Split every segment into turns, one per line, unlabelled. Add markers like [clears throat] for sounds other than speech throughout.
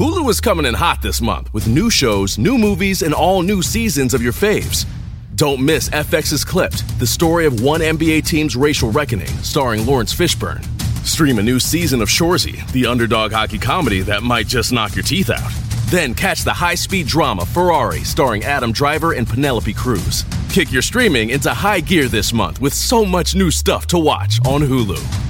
Hulu is coming in hot this month with new shows, new movies, and all new seasons of your faves. Don't miss FX's Clipped, the story of one NBA team's racial reckoning, starring Laurence Fishburne. Stream a new season of Shoresy, the underdog hockey comedy that might just knock your teeth out. Then catch the high speed drama Ferrari, starring Adam Driver and Penelope Cruz. Kick your streaming into high gear this month with so much new stuff to watch on Hulu.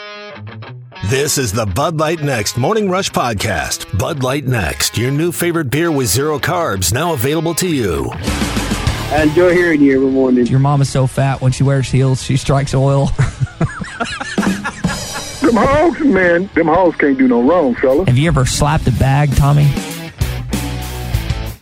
This is the Bud Light Next Morning Rush Podcast. Bud Light Next, your new favorite beer with zero carbs, now available to you.
I enjoy hearing you every morning.
Your mom is so fat when she wears heels, she strikes oil. [laughs]
them hogs, man, them hogs can't do no wrong, fella.
Have you ever slapped a bag, Tommy?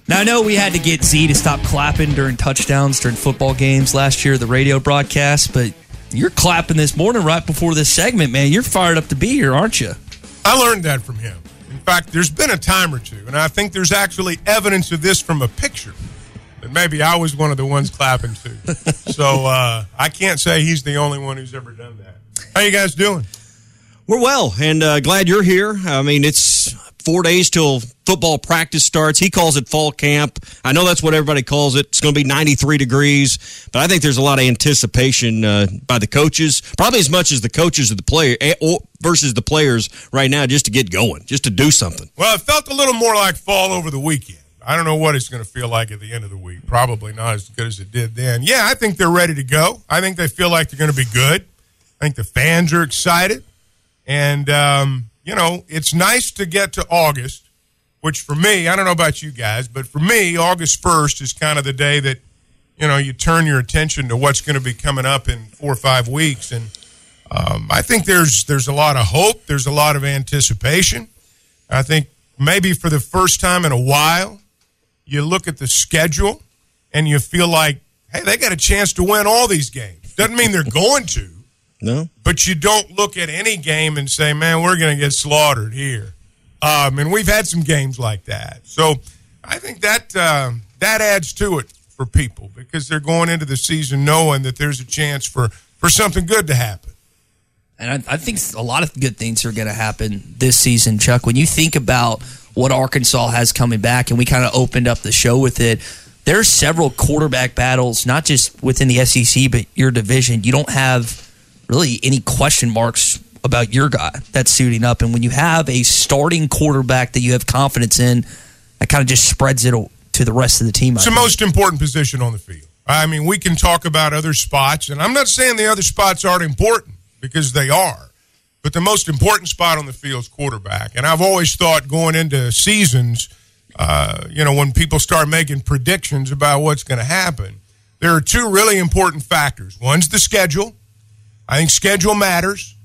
Now I know we had to get Z to stop clapping during touchdowns during football games last year, the radio broadcast, but you're clapping this morning right before this segment, man. You're fired up to be here, aren't you?
I learned that from him. In fact, there's been a time or two, and I think there's actually evidence of this from a picture that maybe I was one of the ones clapping too. [laughs] so uh, I can't say he's the only one who's ever done that. How you guys doing?
We're well, and uh, glad you're here. I mean, it's four days till football practice starts. He calls it fall camp. I know that's what everybody calls it. It's going to be 93 degrees, but I think there's a lot of anticipation uh, by the coaches, probably as much as the coaches of the player eh, versus the players right now, just to get going, just to do something.
Well, it felt a little more like fall over the weekend. I don't know what it's going to feel like at the end of the week. Probably not as good as it did then. Yeah, I think they're ready to go. I think they feel like they're going to be good. I think the fans are excited. And, um, you know, it's nice to get to August, which for me, I don't know about you guys, but for me, August 1st is kind of the day that, you know, you turn your attention to what's going to be coming up in four or five weeks. And um, I think there's there's a lot of hope. There's a lot of anticipation. I think maybe for the first time in a while, you look at the schedule and you feel like, hey, they got a chance to win all these games. Doesn't mean they're going to.
No.
But you don't look at any game and say, man, we're going to get slaughtered here. Um, and we've had some games like that. So I think that uh, that adds to it for people because they're going into the season knowing that there's a chance for, for something good to happen.
And I, I think a lot of good things are going to happen this season, Chuck. When you think about what Arkansas has coming back, and we kind of opened up the show with it, there's several quarterback battles, not just within the SEC, but your division. You don't have really any question marks about your guy that's suiting up. And when you have a starting quarterback that you have confidence in, that kind of just spreads it to the rest of the team.
It's the most important position on the field. I mean, we can talk about other spots, and I'm not saying the other spots aren't important because they are. But the most important spot on the field is quarterback. And I've always thought going into seasons, uh, you know, when people start making predictions about what's going to happen, there are two really important factors. One's the schedule, I think schedule matters,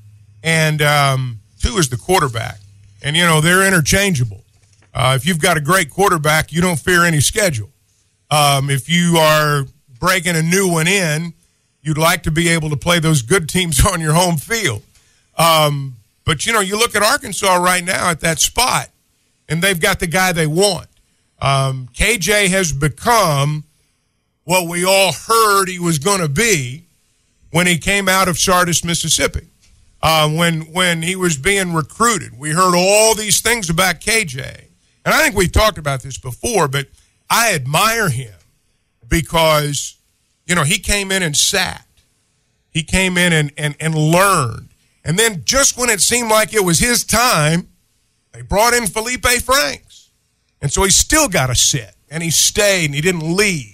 and um, two is the quarterback. And you know they're interchangeable. Uh, if you've got a great quarterback, you don't fear any schedule. Um, if you are breaking a new one in, you'd like to be able to play those good teams [laughs] on your home field. Um, but you know, you look at Arkansas right now at that spot, and they've got the guy they want. Um, KJ has become what we all heard he was going to be when he came out of Sardis, Mississippi. Uh, when when he was being recruited, we heard all these things about KJ, and I think we've talked about this before. But I admire him because you know he came in and sat, he came in and and, and learned, and then just when it seemed like it was his time, they brought in Felipe Franks, and so he still got to sit, and he stayed, and he didn't leave.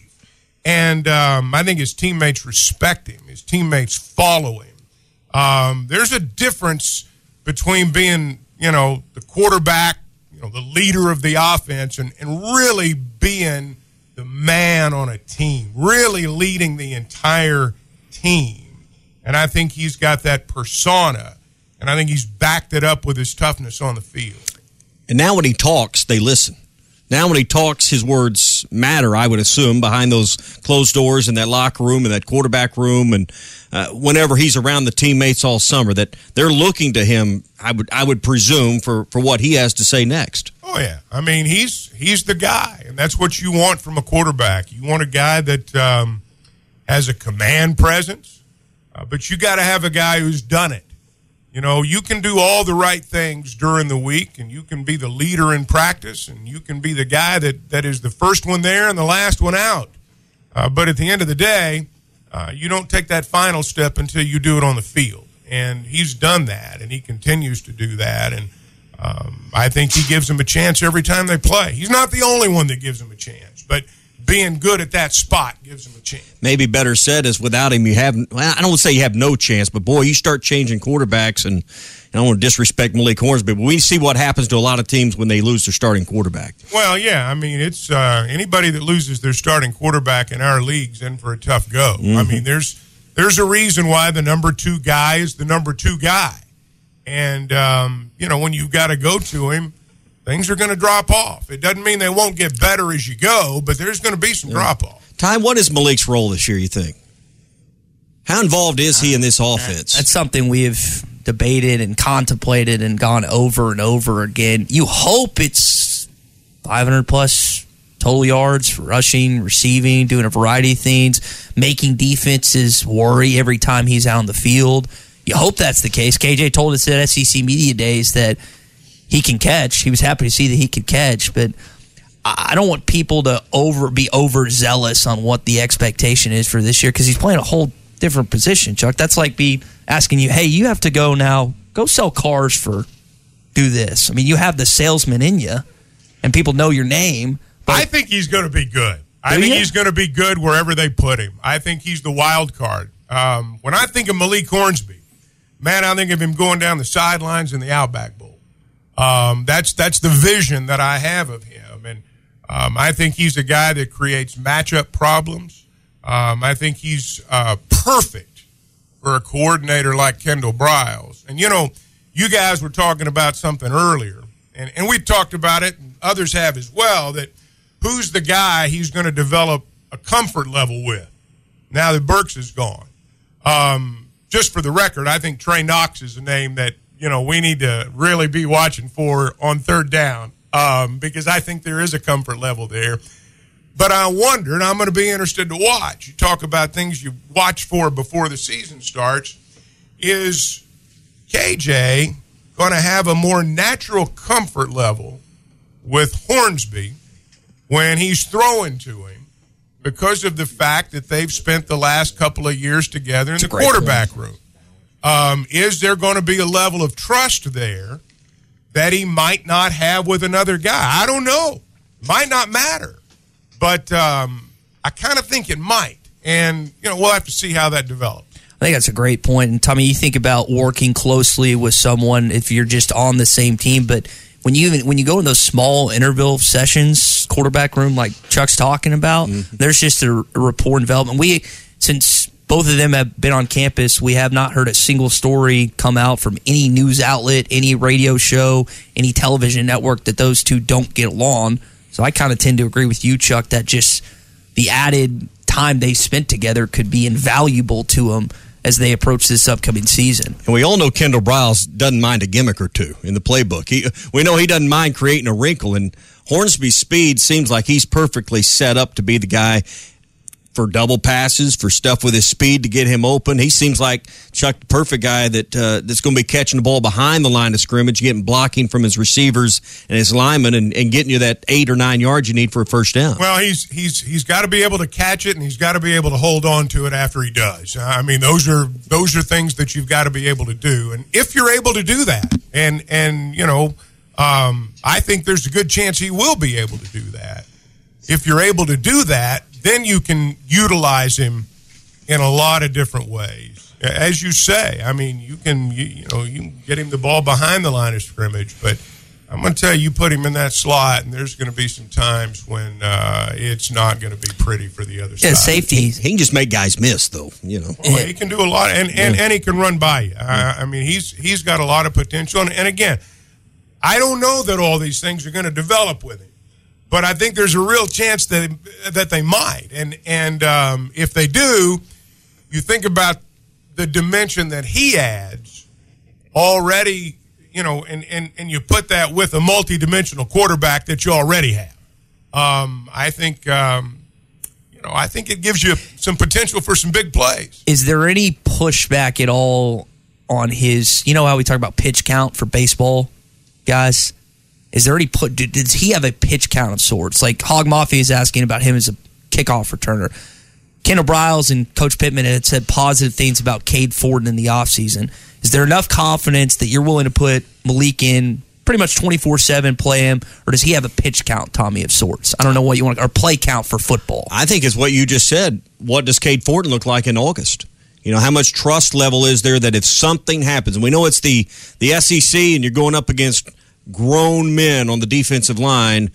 And um, I think his teammates respect him. His teammates follow him. Um, there's a difference between being, you know, the quarterback, you know, the leader of the offense, and, and really being the man on a team, really leading the entire team. And I think he's got that persona, and I think he's backed it up with his toughness on the field.
And now when he talks, they listen. Now, when he talks, his words matter, I would assume, behind those closed doors in that locker room and that quarterback room. And uh, whenever he's around the teammates all summer, that they're looking to him, I would, I would presume, for, for what he has to say next.
Oh, yeah. I mean, he's, he's the guy, and that's what you want from a quarterback. You want a guy that um, has a command presence, uh, but you got to have a guy who's done it. You know, you can do all the right things during the week, and you can be the leader in practice, and you can be the guy that, that is the first one there and the last one out. Uh, but at the end of the day, uh, you don't take that final step until you do it on the field. And he's done that, and he continues to do that. And um, I think he gives them a chance every time they play. He's not the only one that gives them a chance, but – being good at that spot gives him a chance.
Maybe better said is without him, you have, well, I don't want to say you have no chance, but boy, you start changing quarterbacks and, I don't want to disrespect Malik Hornsby, but we see what happens to a lot of teams when they lose their starting quarterback.
Well, yeah, I mean, it's uh, anybody that loses their starting quarterback in our leagues in for a tough go. Mm-hmm. I mean, there's there's a reason why the number two guy is the number two guy, and um, you know when you've got to go to him, things are going to drop off. It doesn't mean they won't get better as you go, but there's going to be some yeah. drop off.
Ty, what is Malik's role this year, you think? How involved is he in this offense?
That's something we have debated and contemplated and gone over and over again. You hope it's 500 plus total yards, rushing, receiving, doing a variety of things, making defenses worry every time he's out on the field. You hope that's the case. KJ told us at SEC Media Days that – he can catch. He was happy to see that he could catch, but I don't want people to over be overzealous on what the expectation is for this year because he's playing a whole different position, Chuck. That's like be asking you, hey, you have to go now, go sell cars for do this. I mean, you have the salesman in you, and people know your name.
I think he's going to be good. I think he's going to be good wherever they put him. I think he's the wild card. Um, when I think of Malik Hornsby, man, I think of him going down the sidelines in the Outback. Um, that's that's the vision that I have of him, and um, I think he's a guy that creates matchup problems. Um, I think he's uh, perfect for a coordinator like Kendall Briles. And you know, you guys were talking about something earlier, and, and we've talked about it, and others have as well. That who's the guy he's going to develop a comfort level with now that Burks is gone. Um, just for the record, I think Trey Knox is a name that you know we need to really be watching for on third down um, because I think there is a comfort level there. But I wonder, and I'm going to be interested to watch. You talk about things you watch for before the season starts. Is KJ going to have a more natural comfort level with Hornsby when he's throwing to him because of the fact that they've spent the last couple of years together in the quarterback point. room? Um, is there going to be a level of trust there that he might not have with another guy? I don't know. Might not matter, but um, I kind of think it might, and you know we'll have to see how that develops.
I think that's a great point. And Tommy, you think about working closely with someone if you're just on the same team, but when you when you go in those small interval sessions, quarterback room like Chuck's talking about, mm-hmm. there's just a, a rapport development. We since both of them have been on campus. We have not heard a single story come out from any news outlet, any radio show, any television network that those two don't get along. So I kind of tend to agree with you, Chuck, that just the added time they spent together could be invaluable to them as they approach this upcoming season.
And we all know Kendall Briles doesn't mind a gimmick or two in the playbook. He, we know he doesn't mind creating a wrinkle, and Hornsby's speed seems like he's perfectly set up to be the guy for double passes, for stuff with his speed to get him open. He seems like Chuck, the perfect guy that uh, that's going to be catching the ball behind the line of scrimmage, getting blocking from his receivers and his linemen, and, and getting you that eight or nine yards you need for a first down.
Well, he's he's he's got to be able to catch it, and he's got to be able to hold on to it after he does. I mean, those are those are things that you've got to be able to do, and if you're able to do that, and and you know, um, I think there's a good chance he will be able to do that if you're able to do that, then you can utilize him in a lot of different ways. As you say, I mean, you can you, you know you can get him the ball behind the line of scrimmage, but I'm going to tell you, you put him in that slot, and there's going to be some times when uh, it's not going to be pretty for the other
Yeah,
side.
safety.
He can just make guys miss, though. You know,
Well, he can do a lot, and, and, and he can run by you. I, I mean, he's he's got a lot of potential. And, and again, I don't know that all these things are going to develop with him, but I think there's a real chance that that they might. And and um, if they do, you think about the dimension that he adds already. You know, and, and, and you put that with a multi-dimensional quarterback that you already have. Um, I think um, you know I think it gives you some potential for some big plays.
Is there any pushback at all on his? You know how we talk about pitch count for baseball, guys. Is there any put? Does he have a pitch count of sorts? Like Hog Mafia is asking about him as a kickoff returner. Kendall Briles and Coach Pittman had said positive things about Cade Fortin in the offseason. Is there enough confidence that you're willing to put Malik in pretty much 24 7, play him, or does he have a pitch count, Tommy, of sorts? I don't know what you want, or play count for football.
I think it's what you just said. What does Cade Fortin look like in August? You know, how much trust level is there that if something happens, and we know it's the the SEC, and you're going up against grown men on the defensive line.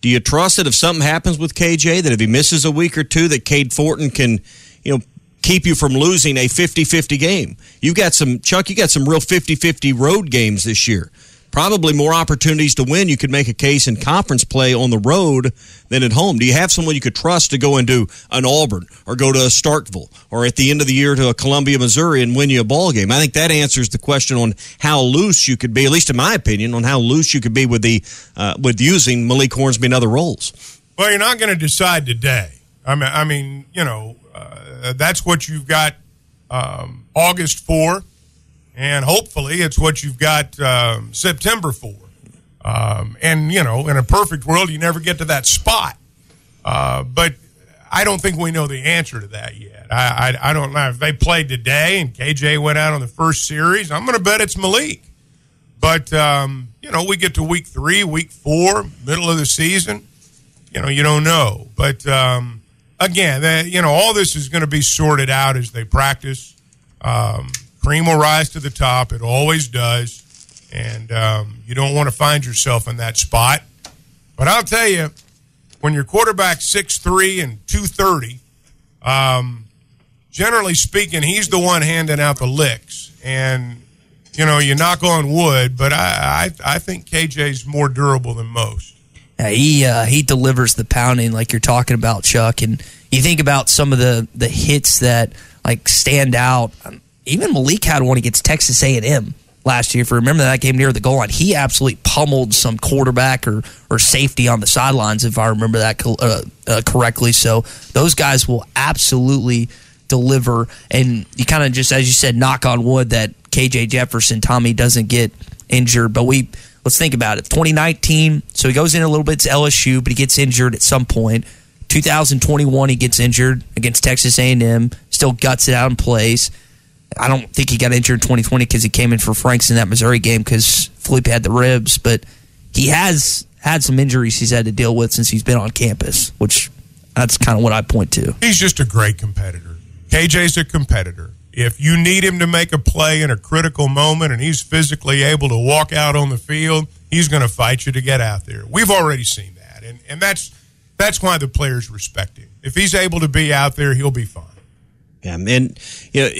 Do you trust that if something happens with KJ, that if he misses a week or two, that Cade Fortin can, you know, keep you from losing a 50-50 game? You've got some Chuck, you got some real 50-50 road games this year. Probably more opportunities to win. You could make a case in conference play on the road than at home. Do you have someone you could trust to go into an Auburn or go to a Starkville or at the end of the year to a Columbia, Missouri and win you a ball game? I think that answers the question on how loose you could be, at least in my opinion, on how loose you could be with the uh, with using Malik Hornsby in other roles.
Well, you're not going to decide today. I mean, I mean, you know, uh, that's what you've got um, August for, and hopefully it's what you've got um, September for. Um, and you know, in a perfect world, you never get to that spot. Uh, but I don't think we know the answer to that yet. I, I, I don't know if they played today and KJ went out on the first series. I'm going to bet it's Malik. But um, you know, we get to week three, week four, middle of the season. You know, you don't know. But um, again, that, you know, all this is going to be sorted out as they practice. Um, cream will rise to the top. It always does, and um, you don't want to find yourself in that spot. But I'll tell you, when your quarterback's six three and two thirty, um, generally speaking, he's the one handing out the licks, and you know, you knock on wood, but I, I, I think KJ's more durable than most.
Yeah, he uh, he delivers the pounding like you're talking about, Chuck. And you think about some of the the hits that like stand out. Even Malik had one against Texas A and M last year. If you remember that game near the goal line, he absolutely pummeled some quarterback or or safety on the sidelines. If I remember that uh, uh, correctly, so those guys will absolutely deliver. And you kind of just, as you said, knock on wood that KJ Jefferson, Tommy doesn't get injured. But we let's think about it. 2019, so he goes in a little bit to LSU, but he gets injured at some point. 2021, he gets injured against Texas A&M. Still guts it out and plays. I don't think he got injured in 2020 because he came in for Franks in that Missouri game because Felipe had the ribs. But he has had some injuries he's had to deal with since he's been on campus, which that's kind of what I point to.
He's just a great competitor. KJ's a competitor. If you need him to make a play in a critical moment and he's physically able to walk out on the field, he's going to fight you to get out there. We've already seen that, and and that's that's why the players respect him. If he's able to be out there, he'll be fine.
Yeah, and you know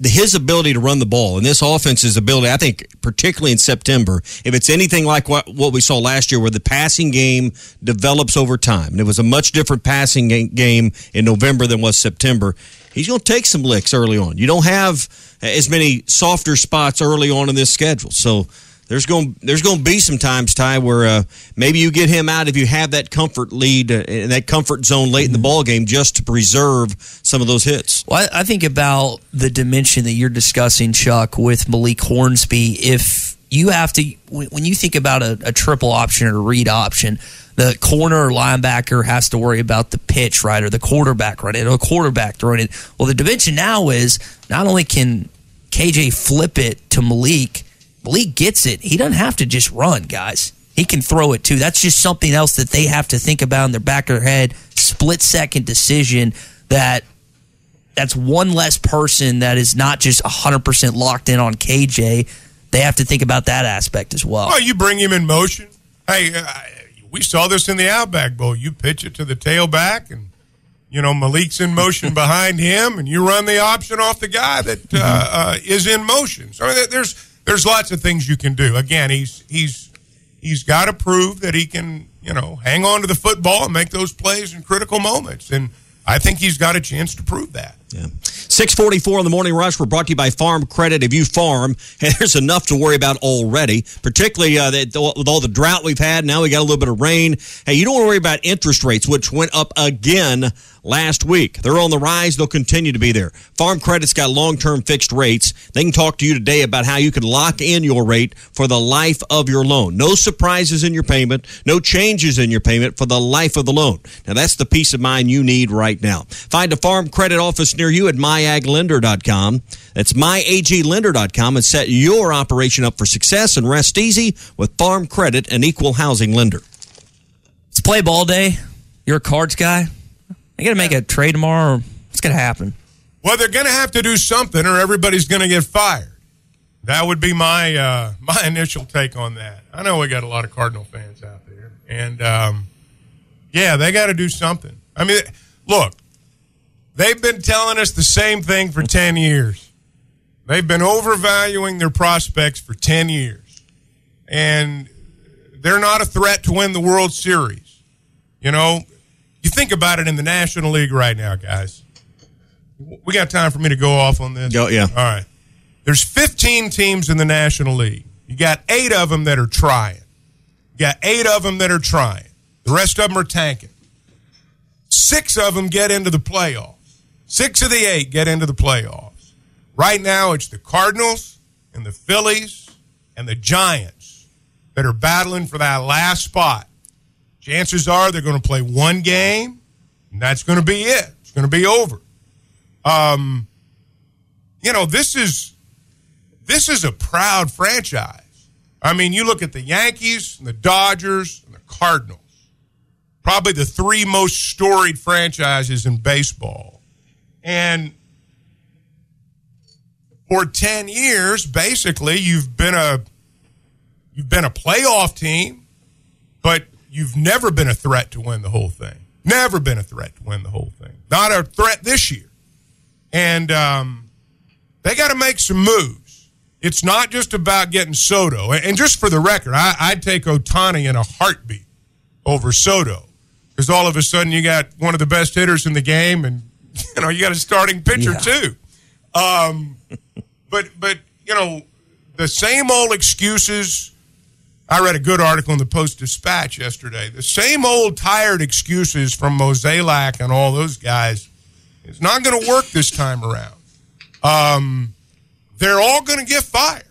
his ability to run the ball and this offense's ability, I think, particularly in September, if it's anything like what, what we saw last year, where the passing game develops over time, and it was a much different passing game in November than was September, he's going to take some licks early on. You don't have as many softer spots early on in this schedule, so there's going there's going to be some times, Ty, where uh, maybe you get him out if you have that comfort lead uh, in that comfort zone late in the ball game, just to preserve some of those hits.
Well, I I think about the dimension that you're discussing, Chuck, with Malik Hornsby. If you have to, when when you think about a, a triple option or a read option, the corner or linebacker has to worry about the pitch, right, or the quarterback running, or the quarterback throwing it. Well, the dimension now is not only can KJ flip it to Malik, Malik gets it. He doesn't have to just run, guys. he can throw it too. That's just something else that they have to think about in their back of their head. Split second decision that that's one less person that is not just 100% locked in on KJ. They have to think about that aspect as well.
Well, you bring him in motion. Hey, uh, we saw this in the Outback Bowl. You pitch it to the tailback, and you know Malik's in motion [laughs] behind him, and you run the option off the guy that uh, uh, is in motion. So I mean, there's there's lots of things you can do. Again, he's he's he's got to prove that he can you know hang on to the football and make those plays in critical moments, and I think he's got a chance to prove that.
Yeah. 644 in the morning rush. We're brought to you by Farm Credit. If you farm, [laughs] there's enough to worry about already, particularly uh, with all the drought we've had. Now we got a little bit of rain. Hey, you don't want to worry about interest rates, which went up again last week. They're on the rise. They'll continue to be there. Farm Credit's got long term fixed rates. They can talk to you today about how you can lock in your rate for the life of your loan. No surprises in your payment, no changes in your payment for the life of the loan. Now, that's the peace of mind you need right now. Find a Farm Credit office near you at myaglender.com. That's myaglender.com and set your operation up for success and rest easy with Farm Credit, an equal housing lender.
It's play ball day. You're a cards guy. I got to make a trade tomorrow. Or what's going to happen?
Well, they're going to have to do something, or everybody's going to get fired. That would be my uh, [laughs] my initial take on that. I know we got a lot of Cardinal fans out there, and um, yeah, they got to do something. I mean, look, they've been telling us the same thing for ten years. They've been overvaluing their prospects for ten years, and they're not a threat to win the World Series. You know, you think about it in the National League right now, guys. We got time for me to go off on this?
Oh, yeah.
All right. There's 15 teams in the National League. You got eight of them that are trying. You got eight of them that are trying. The rest of them are tanking. Six of them get into the playoffs. Six of the eight get into the playoffs. Right now, it's the Cardinals and the Phillies and the Giants that are battling for that last spot chances are they're going to play one game, and that's going to be it. It's going to be over. Um, you know, this is this is a proud franchise. I mean, you look at the Yankees, and the Dodgers, and the Cardinals. Probably the three most storied franchises in baseball. And for 10 years, basically, you've been a you've been a playoff team, but you've never been a threat to win the whole thing. Never been a threat to win the whole thing. Not a threat this year. And um, they got to make some moves. It's not just about getting Soto. And just for the record, I, would take Ohtani in a heartbeat over Soto because all of a sudden you got one of the best hitters in the game, and [laughs] you know you got a starting pitcher yeah. too. Um, but but you know the same old excuses I read a good article in the Post Dispatch yesterday. The same old tired excuses from Mozeliak and all those guys. It's not going to work this time around. Um, they're all going to get fired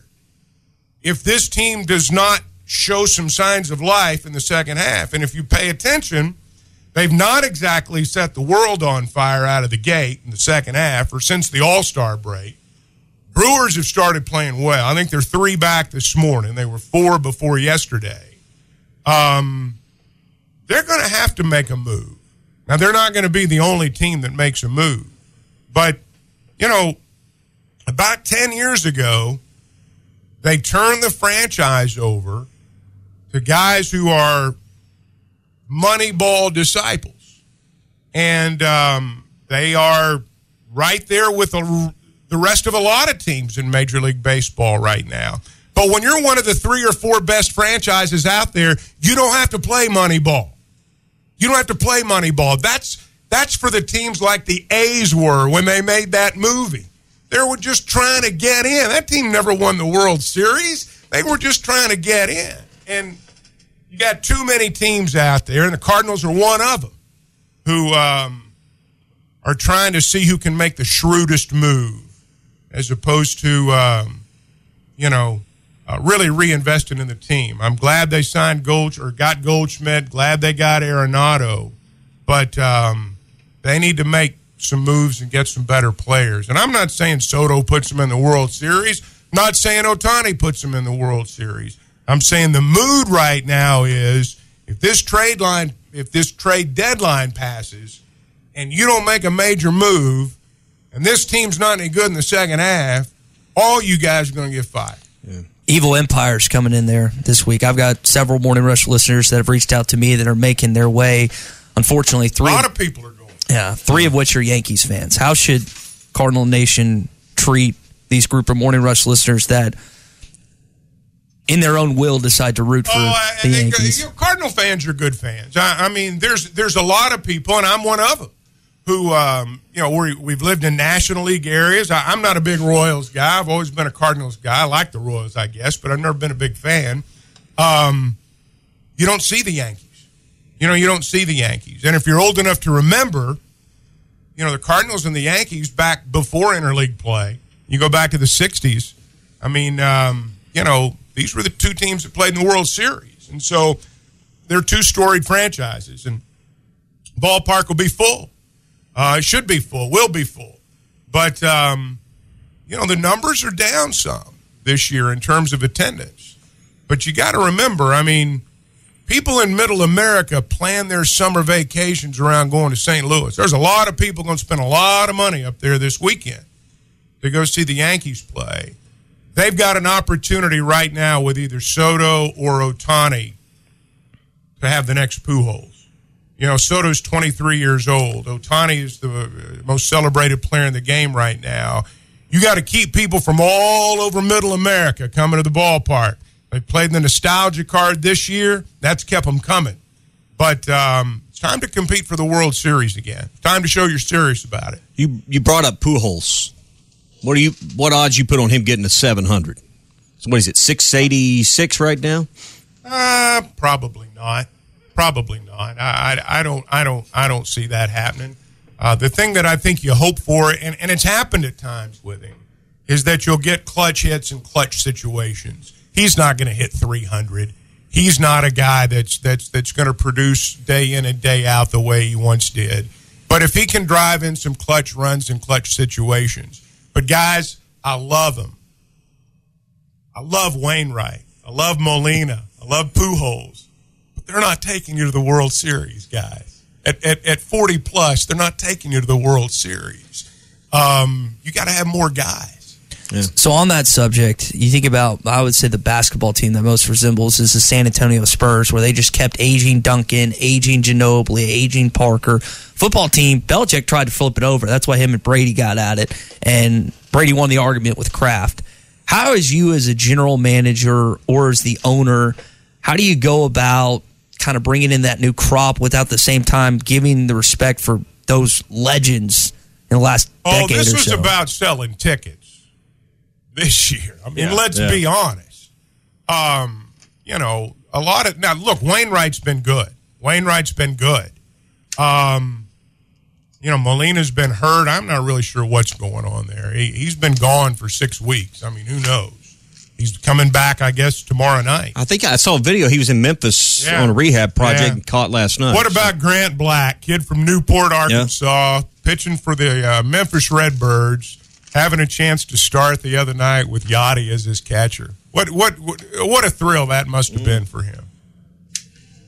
if this team does not show some signs of life in the second half. And if you pay attention, they've not exactly set the world on fire out of the gate in the second half or since the All Star break. Brewers have started playing well. I think they're three back this morning. They were four before yesterday. Um, they're going to have to make a move. Now, they're not going to be the only team that makes a move. But, you know, about 10 years ago, they turned the franchise over to guys who are Moneyball disciples. And um, they are right there with a the rest of a lot of teams in Major League Baseball right now. But when you're one of the three or four best franchises out there, you don't have to play Moneyball. You don't have to play Moneyball. That's that's for the teams like the A's were when they made that movie. They were just trying to get in. That team never won the World Series. They were just trying to get in. And you got too many teams out there, and the Cardinals are one of them, who um, are trying to see who can make the shrewdest move as opposed to, um, you know, uh, really reinvesting in the team. I'm glad they signed Gold or got Goldschmidt. Glad they got Arenado, but um, they need to make some moves and get some better players. And I'm not saying Soto puts them in the World Series. Not saying Ohtani puts them in the World Series. I'm saying the mood right now is if this trade line, if this trade deadline passes, and you don't make a major move, and this team's not any good in the second half, all you guys are going to get fired.
Evil Empire's coming in there this week. I've got several Morning Rush listeners that have reached out to me that are making their way. Unfortunately, three.
A lot of people are going.
yeah, three of which are Yankees fans. How should Cardinal Nation treat these group of Morning Rush listeners that, in their own will, decide to root for
Oh,
the
I think,
Yankees?
you know, Cardinal fans are good fans. I, I mean, there's there's a lot of people, and I'm one of them, who um, you know we we've lived in National League areas. I, I'm not a big Royals guy. I've always been a Cardinals guy. I like the Royals, I guess, but I've never been a big fan. Um, you don't see the Yankees. You know, you don't see the Yankees. And if you're old enough to remember, you know, the Cardinals and the Yankees back before interleague play, you go back to the 60s. I mean, um, you know, these were the two teams that played in the World Series. And so they're two storied franchises, and ballpark will be full. Uh, it should be full, will be full. But, um, you know, the numbers are down some this year in terms of attendance. But you got to remember, I mean, people in middle America plan their summer vacations around going to St. Louis. There's a lot of people going to spend a lot of money up there this weekend to go see the Yankees play. They've got an opportunity right now with either Soto or Ohtani to have the next Pujols. You know, Soto's 23 years old. Ohtani is the uh, most celebrated player in the game right now. You got to keep people from all over middle America coming to the ballpark. They played the nostalgia card this year. That's kept them coming. But um, it's time to compete for the World Series again. It's time to show you're serious about it.
You you brought up Pujols. What are you? What odds you put on him getting to seven hundred? So what is it? Six eighty six right now.
Uh, probably not. Probably not. I, I, I don't. I don't. I don't see that happening. Uh, the thing that I think you hope for, and, and it's happened at times with him, is that you'll get clutch hits and clutch situations. He's not going to hit 300. He's not a guy that's that's that's going to produce day in and day out the way he once did. But if he can drive in some clutch runs and clutch situations, but guys, I love him. I love Wainwright. I love Molina. I love Pujols. But they're not taking you to the World Series, guys. At, at, at 40 plus, they're not taking you to the World Series. Um, you got to have more guys.
So on that subject, you think about I would say the basketball team that most resembles is the San Antonio Spurs, where they just kept aging Duncan, aging Ginobili, aging Parker. Football team, Belichick tried to flip it over. That's why him and Brady got at it, and Brady won the argument with Kraft. How is you as a general manager or as the owner? How do you go about kind of bringing in that new crop without the same time giving the respect for those legends in the last
Oh,
decade
this
or
was
so?
about selling tickets this year. I mean,
Yeah,
let's
yeah.
be honest. Um, you know, a lot of now look, Wainwright's been good. Wainwright's been good. Um, you know, Molina's been hurt. I'm not really sure what's going on there. He, he's been gone for six weeks. I mean, who knows? He's coming back, I guess, tomorrow night.
I think I saw a video. He was in Memphis
Yeah.
on a rehab project
Yeah.
and caught last night.
What about Grant Black, kid from Newport, Arkansas, pitching for the uh, Memphis Redbirds, having a chance to start the other night with Yadi as his catcher? What what what, what a thrill that must have been for him.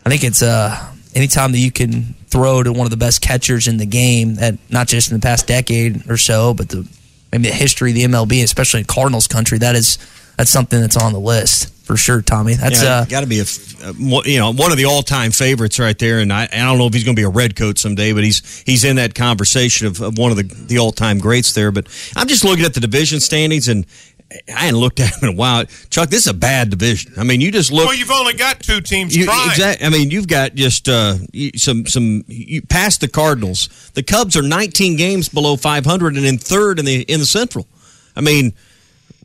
I think it's uh anytime that you can throw to one of the best catchers in the game, that not just in the past decade or so, but the maybe the history of the MLB, especially in Cardinals country, that is that's something that's on the list for sure, Tommy. That's
yeah,
uh
got to be a, f- uh, you know one of the all time favorites right there, and I, I don't know if he's going to be a red coat someday, but he's he's in that conversation of, of one of the the all time greats there. But I'm just looking at the division standings, and I hadn't looked at them in a while. Chuck, this is a bad division. I mean, you just look.
Well, you've only got two teams
You,
trying.
exact, I mean, you've got just uh, some some you past the Cardinals. The Cubs are 19 games below 500 and in third in the in the Central. I mean,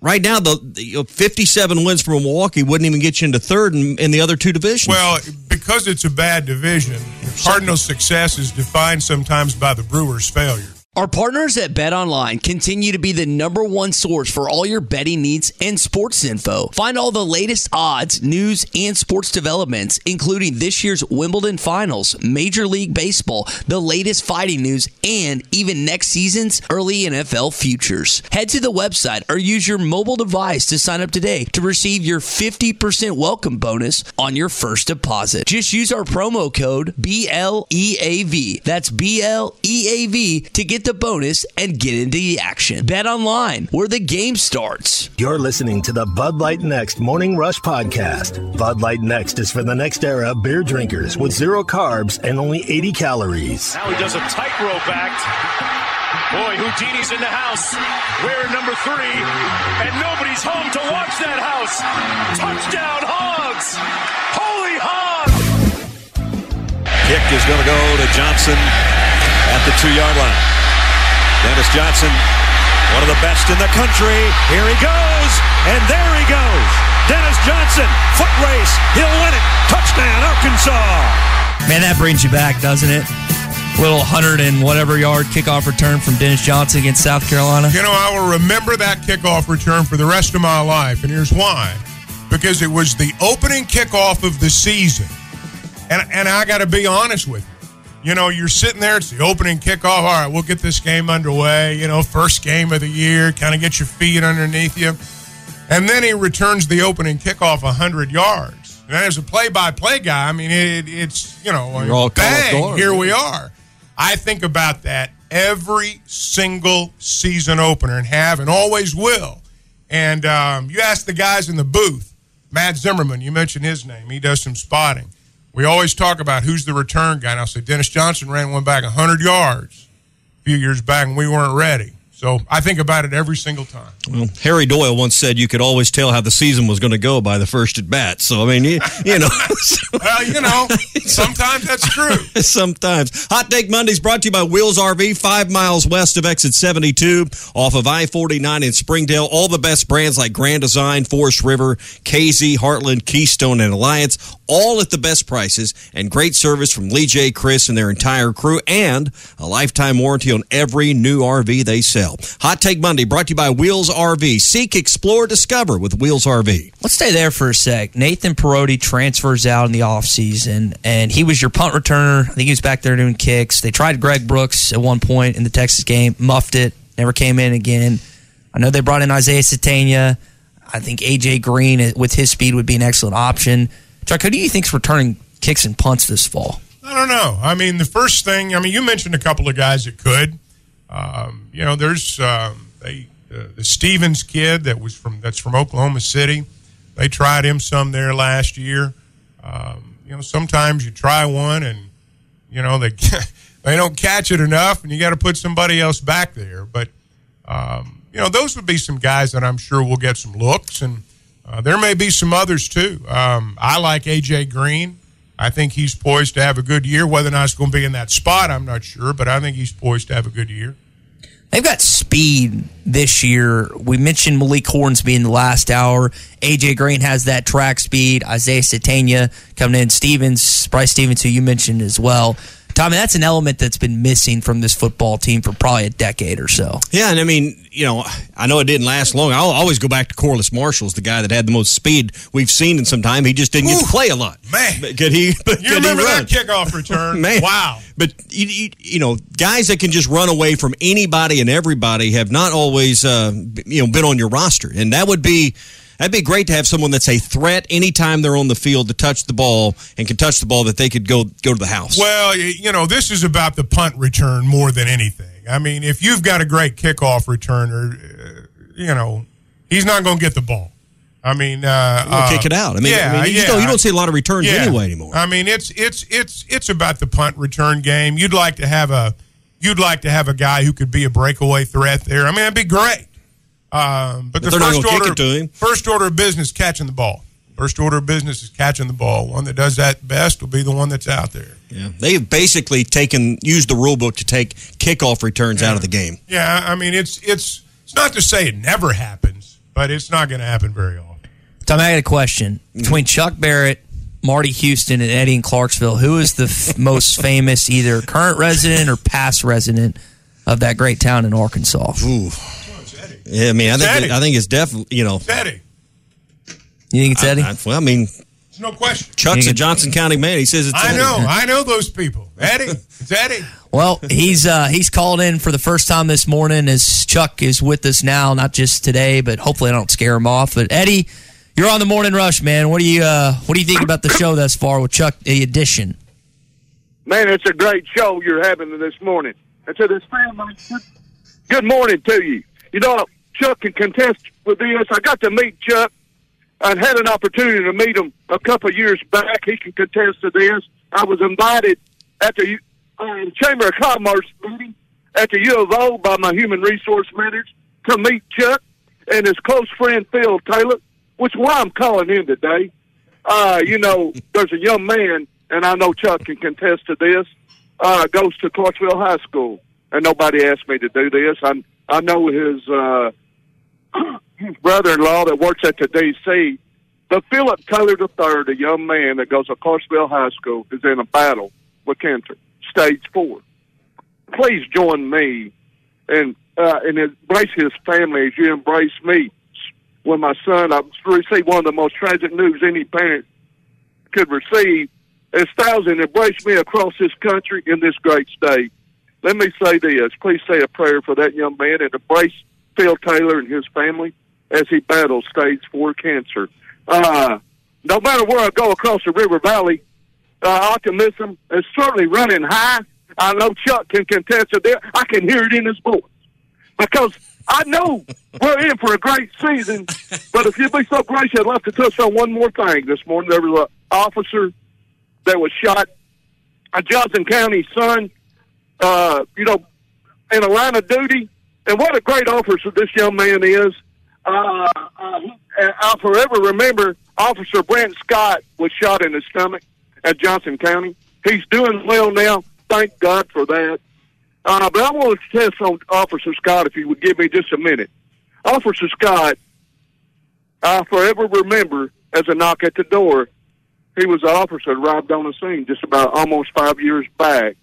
right now the, the you know, 57 wins for Milwaukee wouldn't even get you into third in, in the other two divisions.
Well, because it's a bad division, Cardinals' success is defined sometimes by the Brewers' failure.
Our partners at Bet Online continue to be the number one source for all your betting needs and sports info. Find all the latest odds, news, and sports developments, including this year's Wimbledon finals, Major League Baseball, the latest fighting news, and even next season's early NFL futures. Head to the website or use your mobile device to sign up today to receive your 50% welcome bonus on your first deposit. Just use our promo code BLEAV. That's BLEAV to get the bonus and get into the action. Bet online, where the game starts.
You're listening to the Bud Light Next Morning Rush Podcast. Bud Light Next is for the next era beer drinkers with zero carbs and only 80 calories.
Now he does a tightrope act. Boy, Houdini's in the house. We're number three, and nobody's home to watch that house. Touchdown, Hogs! Holy Hogs!
Kick is going to go to Johnson at the two yard line. Dennis Johnson, one of the best in the country. Here he goes, and there he goes. Dennis Johnson, foot race. He'll win it. Touchdown, Arkansas.
Man, that brings you back, doesn't it? Little hundred and whatever yard kickoff return from Dennis Johnson against South Carolina.
You know, I will remember that kickoff return for the rest of my life, and here's why. Because it was the opening kickoff of the season. And, and I got to be honest with you. You know, you're sitting there, it's the opening kickoff. All right, we'll get this game underway. You know, first game of the year, kind of get your feet underneath you. And then he returns the opening kickoff 100 yards. And as a play by play guy, I mean, it, it's, you know,
You're all
bang,
caught off guard.
here we are. I think about that every single season opener and have and always will. And um, you ask the guys in the booth, Matt Zimmerman, you mentioned his name. He does some spotting. We always talk about who's the return guy. And I'll say Dennis Johnson ran one back 100 yards a few years back, and we weren't ready. So I think about it every single time.
Well, Harry Doyle once said you could always tell how the season was going to go by the first at bat. So I mean, you, you know, [laughs]
Well, you know, sometimes that's true. [laughs]
sometimes. Hot Take Mondays brought to you by Wheels RV, five miles west of exit 72, off of I 49 in Springdale. All the best brands like Grand Design, Forest River, KZ, Heartland, Keystone, and Alliance, all at the best prices and great service from Lee J. Chris and their entire crew, and a lifetime warranty on every new RV they sell. Hot Take Monday brought to you by Wheels RV. Seek, explore, discover with Wheels RV.
Let's stay there for a sec. Nathan Parodi transfers out in the offseason, and he was your punt returner. I think he was back there doing kicks. They tried Greg Brooks at one point in the Texas game, muffed it, never came in again. I know they brought in Isaiah Sategna. I think AJ Green with his speed would be an excellent option. Chuck, who do you think's returning kicks and punts this fall?
I don't know. I mean, the first thing, I mean, you mentioned a couple of guys that could. Um, you know, there's um, they, uh, the Stephens kid that was from that's from Oklahoma City. They tried him some there last year. Um, you know, sometimes you try one and you know they [laughs] they don't catch it enough, and you got to put somebody else back there. But um, you know, those would be some guys that I'm sure will get some looks, and uh, there may be some others too. Um, I like AJ Green. I think he's poised to have a good year. Whether or not it's going to be in that spot, I'm not sure, but I think he's poised to have a good year.
They've got speed this year. We mentioned Malik Hornsby in the last hour. AJ Green has that track speed. Isaiah Sategna coming in. Stephens, Bryce Stephens, who you mentioned as well. Tommy, that's an element that's been missing from this football team for probably a decade or so.
Yeah, and I mean, you know, I know it didn't last long. I'll always go back to Corliss Marshall's the guy that had the most speed we've seen in some time. He just didn't get to play a lot.
Man.
But could he? But
You
could he
remember
run?
that kickoff return? [laughs]
Man,
Wow.
But you, you, you know, guys that can just run away from anybody and everybody have not always, uh, you know, been on your roster, and that would be. That'd be great to have someone that's a threat anytime they're on the field to touch the ball and can touch the ball that they could go go to the house.
Well, you know, this is about the punt return more than anything. I mean, if you've got a great kickoff returner, uh, you know, he's not going to get the ball. I mean, uh,
We'll
uh,
kick it out. I mean,
yeah,
I mean you,
yeah.
don't, you don't see a lot of returns
Yeah.
anyway anymore.
I mean, it's it's it's it's about the punt return game. You'd like to have a you'd like to have a guy who could be a breakaway threat there. I mean, that'd be great. Um, but
But
the first order
to him.
first order of business catching the ball. First order of business is catching the ball. One that does that best will be the one that's out there.
Yeah, they've basically taken used the rule book to take kickoff returns out of the game.
Yeah, I mean it's it's it's not to say it never happens, but it's not going to happen very often.
Tommy, I got a question. Between Chuck Barrett, Marty Houston, and Eddie in Clarksville, who is the f- most famous, either current resident or past resident of that great town in Arkansas.
Ooh. Yeah, I mean, I think
Eddie.
it, I think it's definitely you know.
It's Eddie.
You think it's Eddie?
I, I- well, I mean,
There's no question.
Chuck's a Johnson County man. He says it's.
I
Eddie.
know. I know those people. Eddie. It's Eddie.
Well, he's uh, he's called in for the first time this morning as Chuck is with us now, not just today, but hopefully I don't scare him off. But Eddie, you're on the morning rush, man. What do you uh, what do you think about the show thus far with Chuck the edition?
Man, it's a great show you're having this morning. And to this family, good morning to you. You know, Chuck can contest with this. I got to meet Chuck. and had an opportunity to meet him a couple of years back. He can contest to this. I was invited at the uh, Chamber of Commerce meeting at the U of O by my human resource managers to meet Chuck and his close friend Phil Taylor, which is why I'm calling in today. Uh, you know, [laughs] there's a young man, and I know Chuck can contest to this, uh, goes to Clarksville High School, and nobody asked me to do this. I, I know his, uh, [clears throat] brother-in-law that works at the D.C., but Philip Taylor III, a young man that goes to Clarksville High School, is in a battle with cancer, stage four. Please join me and uh, and embrace his family as you embrace me. When my son, I received one of the most tragic news any parent could receive. As thousands embrace me across this country in this great state. Let me say this. Please say a prayer for that young man and embrace Phil Taylor and his family as he battles stage four cancer. Uh, no matter where I go across the River Valley, uh, optimism is certainly running high. I know Chuck can contest it there. I can hear it in his voice because I know we're in for a great season. But if you'd be so gracious, I'd love to touch on one more thing this morning. There was an officer that was shot, a Johnson County son, uh, you know, in a line of duty. And what a great officer this young man is. Uh, uh, I'll forever remember Officer Brent Scott was shot in the stomach at Johnson County. He's doing well now. Thank God for that. Uh, but I want to test on Officer Scott if you would give me just a minute. Officer Scott, I forever remember as a knock at the door. He was an officer that arrived on the scene just about almost five years back.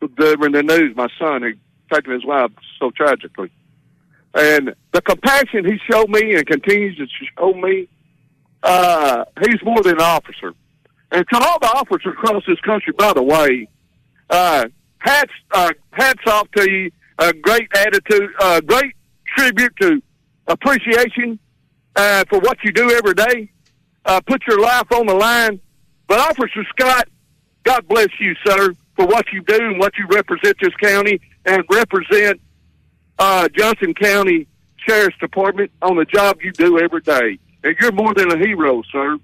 Delivering the news, my son had taken his life so tragically. And the compassion he showed me and continues to show me, uh, he's more than an officer. And to all the officers across this country, by the way, uh, hats uh, hats off to you. A great attitude, uh, great tribute to appreciation uh, for what you do every day. Uh, put your life on the line. But Officer Scott, God bless you, sir, for what you do and what you represent this county and represent uh, Johnson County Sheriff's Department on the job you do every day. And you're more than a hero, sir,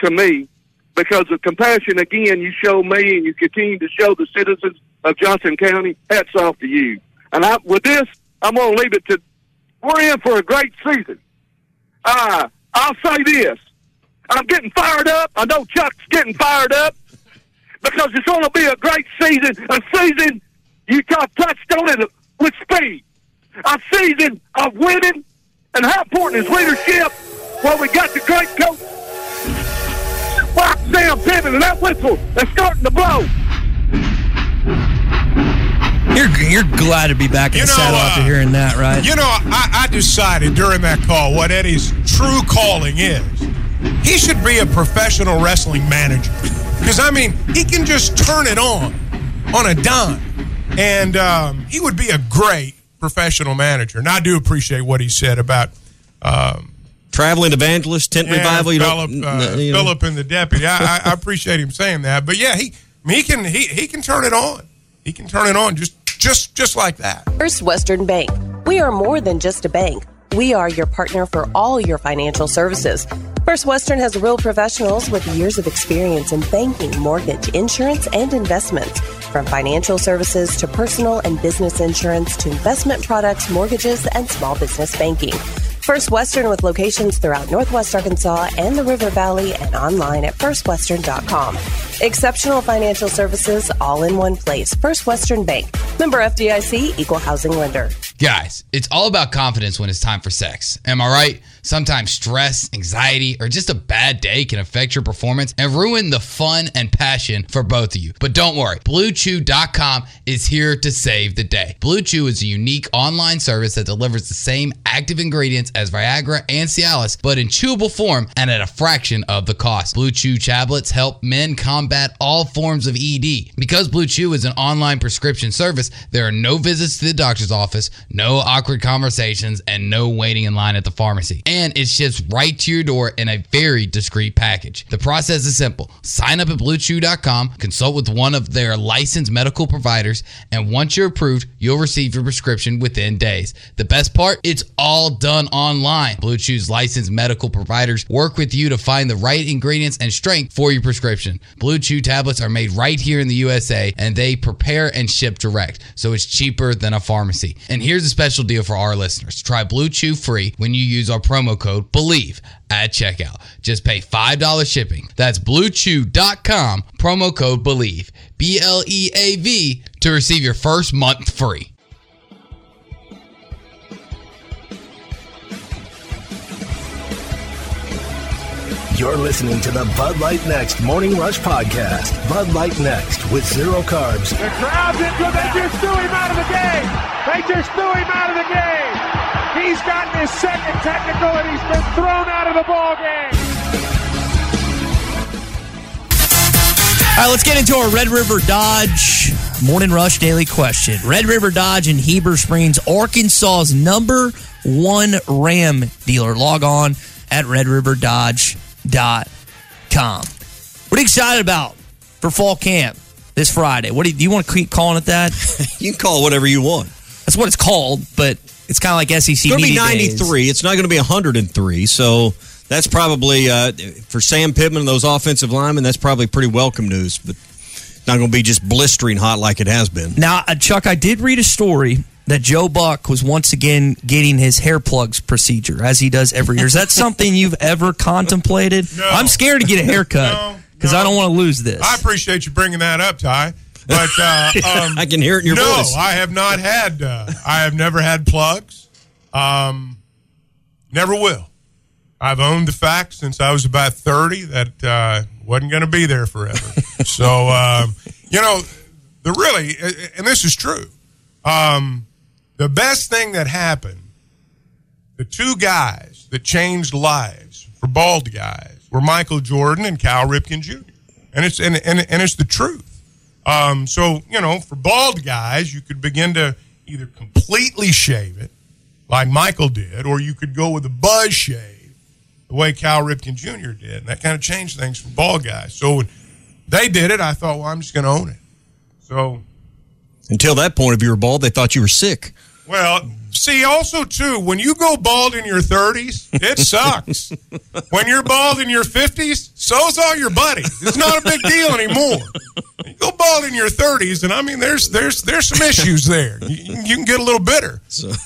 to me, because of compassion, again, you show me and you continue to show the citizens of Johnson County. Hats off to you. And I, with this, I'm going to leave it to, we're in for a great season. Uh, I'll say this. I'm getting fired up. I know Chuck's getting fired up because it's going to be a great season, a season you got touched on it with speed, a season of winning, and how important is leadership? Well, we got the great coach, Wow, Sam Pittman, and that whistle is starting to blow.
You're you're glad to be back in
You
the
know,
saddle after
uh,
hearing that, right?
You know, I, I decided during that call what Eddie's true calling is. He should be a professional wrestling manager. Because, I mean, he can just turn it on on a dime. And um, he would be a great professional manager. And I do appreciate what he said about um,
Traveling evangelist, tent
yeah,
revival. You
Philip,
don't,
uh,
you know.
Philip and the deputy. I, I, I appreciate him saying that. But yeah, he he can he, he can turn it on. He can turn it on just just just like that.
First Western Bank. We are more than just a bank. We are your partner for all your financial services. First Western has real professionals with years of experience in banking, mortgage, insurance, and investments. From financial services to personal and business insurance to investment products, mortgages, and small business banking. First Western with locations throughout Northwest Arkansas and the River Valley and online at firstwestern.com. Exceptional financial services all in one place. First Western Bank. Member FDIC, equal housing lender.
Guys, it's all about confidence when it's time for sex. Am I right? Sometimes stress, anxiety, or just a bad day can affect your performance and ruin the fun and passion for both of you. But don't worry, BlueChew.com is here to save the day. Blue Chew is a unique online service that delivers the same active ingredients as Viagra and Cialis, but in chewable form and at a fraction of the cost. Blue Chew tablets help men combat all forms of ED. Because Blue Chew is an online prescription service, there are no visits to the doctor's office, no awkward conversations, and no waiting in line at the pharmacy. It ships right to your door in a very discreet package. The process is simple. Sign up at bluechew.com, consult with one of their licensed medical providers, and once you're approved, you'll receive your prescription within days. The best part, it's all done online. Blue Chew's licensed medical providers work with you to find the right ingredients and strength for your prescription. Blue Chew tablets are made right here in the USA and they prepare and ship direct, so it's cheaper than a pharmacy. And here's a special deal for our listeners. Try Blue Chew free when you use our promo code BLEAV at checkout. Just pay $5 shipping. That's bluechew.com, promo code BLEAV, B L E A V, to receive your first month free.
You're listening to the Bud Light Next Morning Rush Podcast. Bud Light Next with zero carbs.
The crowd's into They just threw him out of the game. They just threw him out of the game. He's gotten his second technical and he's been thrown out of the ball game.
All right, let's get into our Red River Dodge Morning Rush Daily Question. Red River Dodge in Heber Springs, Arkansas's number one Ram dealer. Log on at redriverdodge.com. What are you excited about for fall camp this Friday? What do you, do you want to keep calling it that? [laughs]
you can call it whatever you want.
That's what it's called, but it's kind of like SEC.
It's going to be 93.
days.
It's not going to be 103. So that's probably, uh, for Sam Pittman and those offensive linemen, that's probably pretty welcome news. But not going to be just blistering hot like it has been.
Now, uh, Chuck, I did read a story that Joe Buck was once again getting his hair plugs procedure as he does every year. Is that something you've ever contemplated?
No.
I'm scared to get a haircut because I don't want to lose this.
I appreciate you bringing that up, Ty. But uh, [laughs] um,
I can hear it in your
no,
voice.
No, I have not had. Uh, I have never had plugs. Um, never will. I've owned the fact since I was about thirty that uh, wasn't going to be there forever. [laughs] so um, you know, the really, and this is true. Um, the best thing that happened, the two guys that changed lives for bald guys were Michael Jordan and Cal Ripken Jr. And it's and and, and it's the truth. Um, so you know, for bald guys, you could begin to either completely shave it, like Michael did, or you could go with a buzz shave, the way Cal Ripken Jr. did, and that kind of changed things for bald guys. So when they did it, I thought, well, I'm just going to own it. So
Until that point, if you were bald, they thought you were sick.
Well, see, also too, when you go bald in your 30s, it sucks. [laughs] when you're bald in your 50s, so's all your buddies. It's not a big deal anymore. You go bald in your 30s, and I mean, there's there's there's some issues there. You, you can get a little bitter,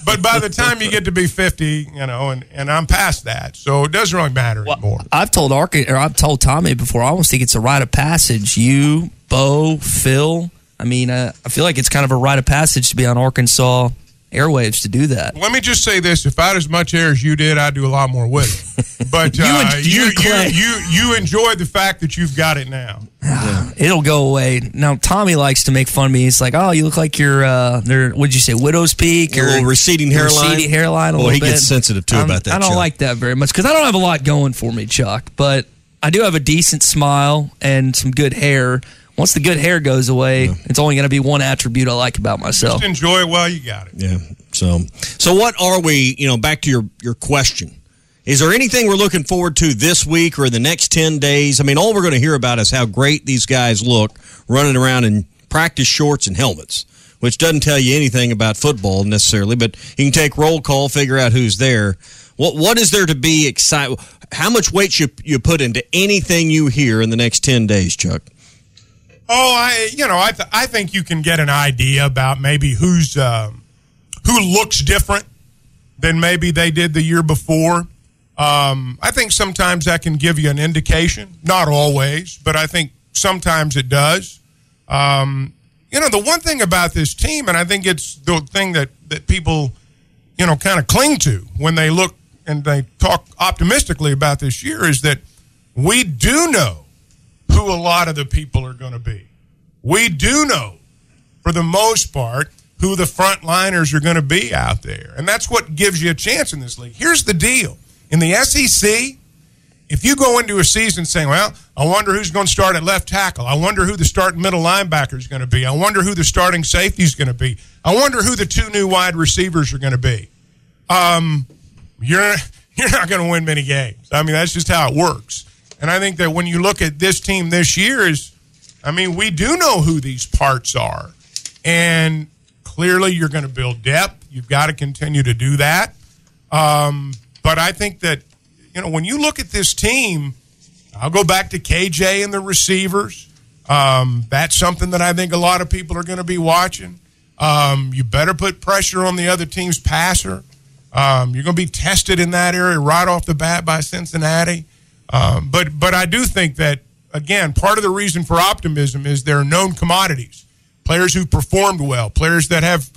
but by the time you get to be 50, you know, and and I'm past that, so it doesn't really matter anymore.
I've told Ark or I've told Tommy before. I almost think it's a rite of passage. You, Bo, Phil. I mean, uh, I feel like it's kind of a rite of passage to be on Arkansas airwaves to do that.
Let me just say this: if I had as much hair as you did, I'd do a lot more with it. [laughs] But
You
uh,
and-
you,
you
you, you you enjoy the fact that you've got it now. [sighs]
It'll go away. Now Tommy likes to make fun of me. He's like, "Oh, you look like you're uh, there. What'd you say, widow's peak
A
or
little receding
your
hairline?
Receding hairline. A
Boy,
little
he
bit.
gets sensitive, too, about that,
I don't
Chuck.
like that very much because I don't have a lot going for me, Chuck. But I do have a decent smile and some good hair. Once the good hair goes away, it's only going to be one attribute I like about myself.
Just enjoy it while you got it.
Yeah. So, so what are we? You know, back to your your question. Is there anything we're looking forward to this week or in the next ten days? I mean, all we're going to hear about is how great these guys look running around in practice shorts and helmets, which doesn't tell you anything about football necessarily. But you can take roll call, figure out who's there. What what is there to be excited? How much weight you you put into anything you hear in the next ten days, Chuck?
Oh, I you know I th- I think you can get an idea about maybe who's um, who looks different than maybe they did the year before. Um, I think sometimes that can give you an indication. Not always, but I think sometimes it does. Um, you know, the one thing about this team, and I think it's the thing that that people you know kind of cling to when they look and they talk optimistically about this year is that we do know who a lot of the people are going to be. We do know, for the most part, who the frontliners are going to be out there. And that's what gives you a chance in this league. Here's the deal in the SEC, if you go into a season saying, well, I wonder who's going to start at left tackle. I wonder who the starting middle linebacker is going to be. I wonder who the starting safety is going to be. I wonder who the two new wide receivers are going to be. Um, you're [laughs] you're not going to win many games. I mean, that's just how it works. And I think that when you look at this team this year, is I mean, we do know who these parts are, and clearly you're going to build depth. You've got to continue to do that. Um, but I think that you know when you look at this team, I'll go back to KJ and the receivers. Um, that's something that I think a lot of people are going to be watching. Um, you better put pressure on the other team's passer. Um, you're going to be tested in that area right off the bat by Cincinnati. Um, but but I do think that again, part of the reason for optimism is there are known commodities, players who performed well, players that have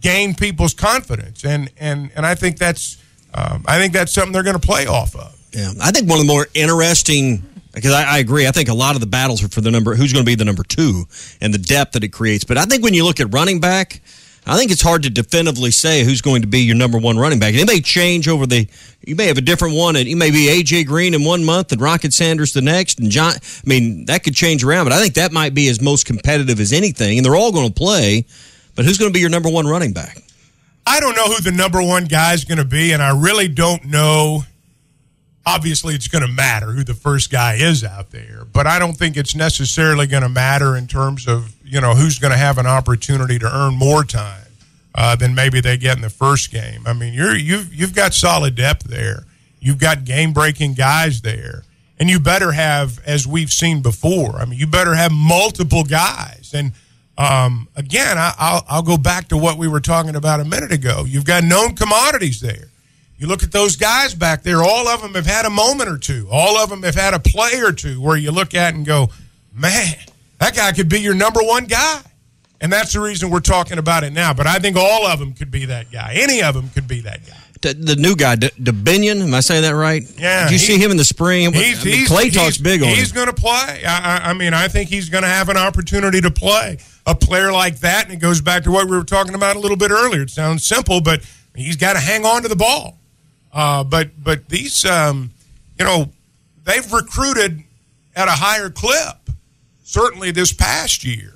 gained people's confidence, and and and I think that's um, I think that's something they're going to play off of.
Yeah, I think one of the more interesting because I, I, agree. I think a lot of the battles are for the number who's going to be the number two and the depth that it creates. But I think when you look at running back, I think it's hard to definitively say who's going to be your number one running back. And it may change over the. You may have a different one, and you may be AJ Green in one month and Rocket Sanders the next, and John. I mean, that could change around, but I think that might be as most competitive as anything, and they're all going to play. But who's going to be your number one running back?
I don't know who the number one guy is going to be, and I really don't know. Obviously, it's going to matter who the first guy is out there, but I don't think it's necessarily going to matter in terms of you know who's going to have an opportunity to earn more time uh, than maybe they get in the first game. I mean, you're you've you've got solid depth there. You've got game breaking guys there, and you better have, as we've seen before. I mean, you better have multiple guys and um, again, I, will I'll go back to what we were talking about a minute ago. You've got known commodities there. You look at those guys back there, all of them have had a moment or two. All of them have had a play or two where you look at and go, man, that guy could be your number one guy. And that's the reason we're talking about it now. But I think all of them could be that guy. Any of them could be that guy.
The, the new guy, Dubinion, am I saying that right?
Yeah.
Did you see him in the spring?
He's,
I mean,
he's,
Clay talks big on
He's going to play. I, I, I mean, I think he's going to have an opportunity to play a player like that, and it goes back to what we were talking about a little bit earlier. It sounds simple, but he's got to hang on to the ball. Uh, but but these, um, you know, they've recruited at a higher clip, certainly this past year.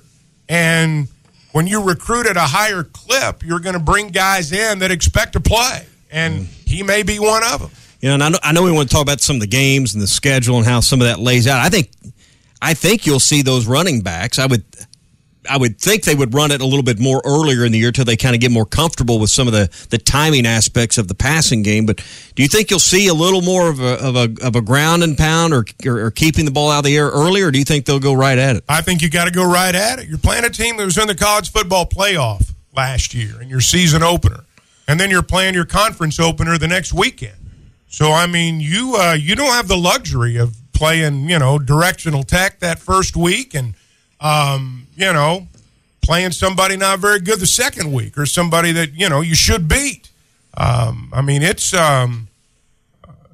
And when you recruit at a higher clip, you're going to bring guys in that expect to play, and he may be one of them.
You know, and I know, I know we want to talk about some of the games and the schedule and how some of that lays out. I think I think you'll see those running backs. I would I would think they would run it a little bit more earlier in the year until they kind of get more comfortable with some of the, the timing aspects of the passing game. But do you think you'll see a little more of a, of a, of a ground and pound or, or, or keeping the ball out of the air earlier, or do you think they'll go right at it?
I think you got to go right at it. You're playing a team that was in the college football playoff last year in your season opener, and then you're playing your conference opener the next weekend. So I mean, you uh, you don't have the luxury of playing you know directional tech that first week and um, you know, playing somebody not very good the second week or somebody that, you know, you should beat. Um, I mean, it's um,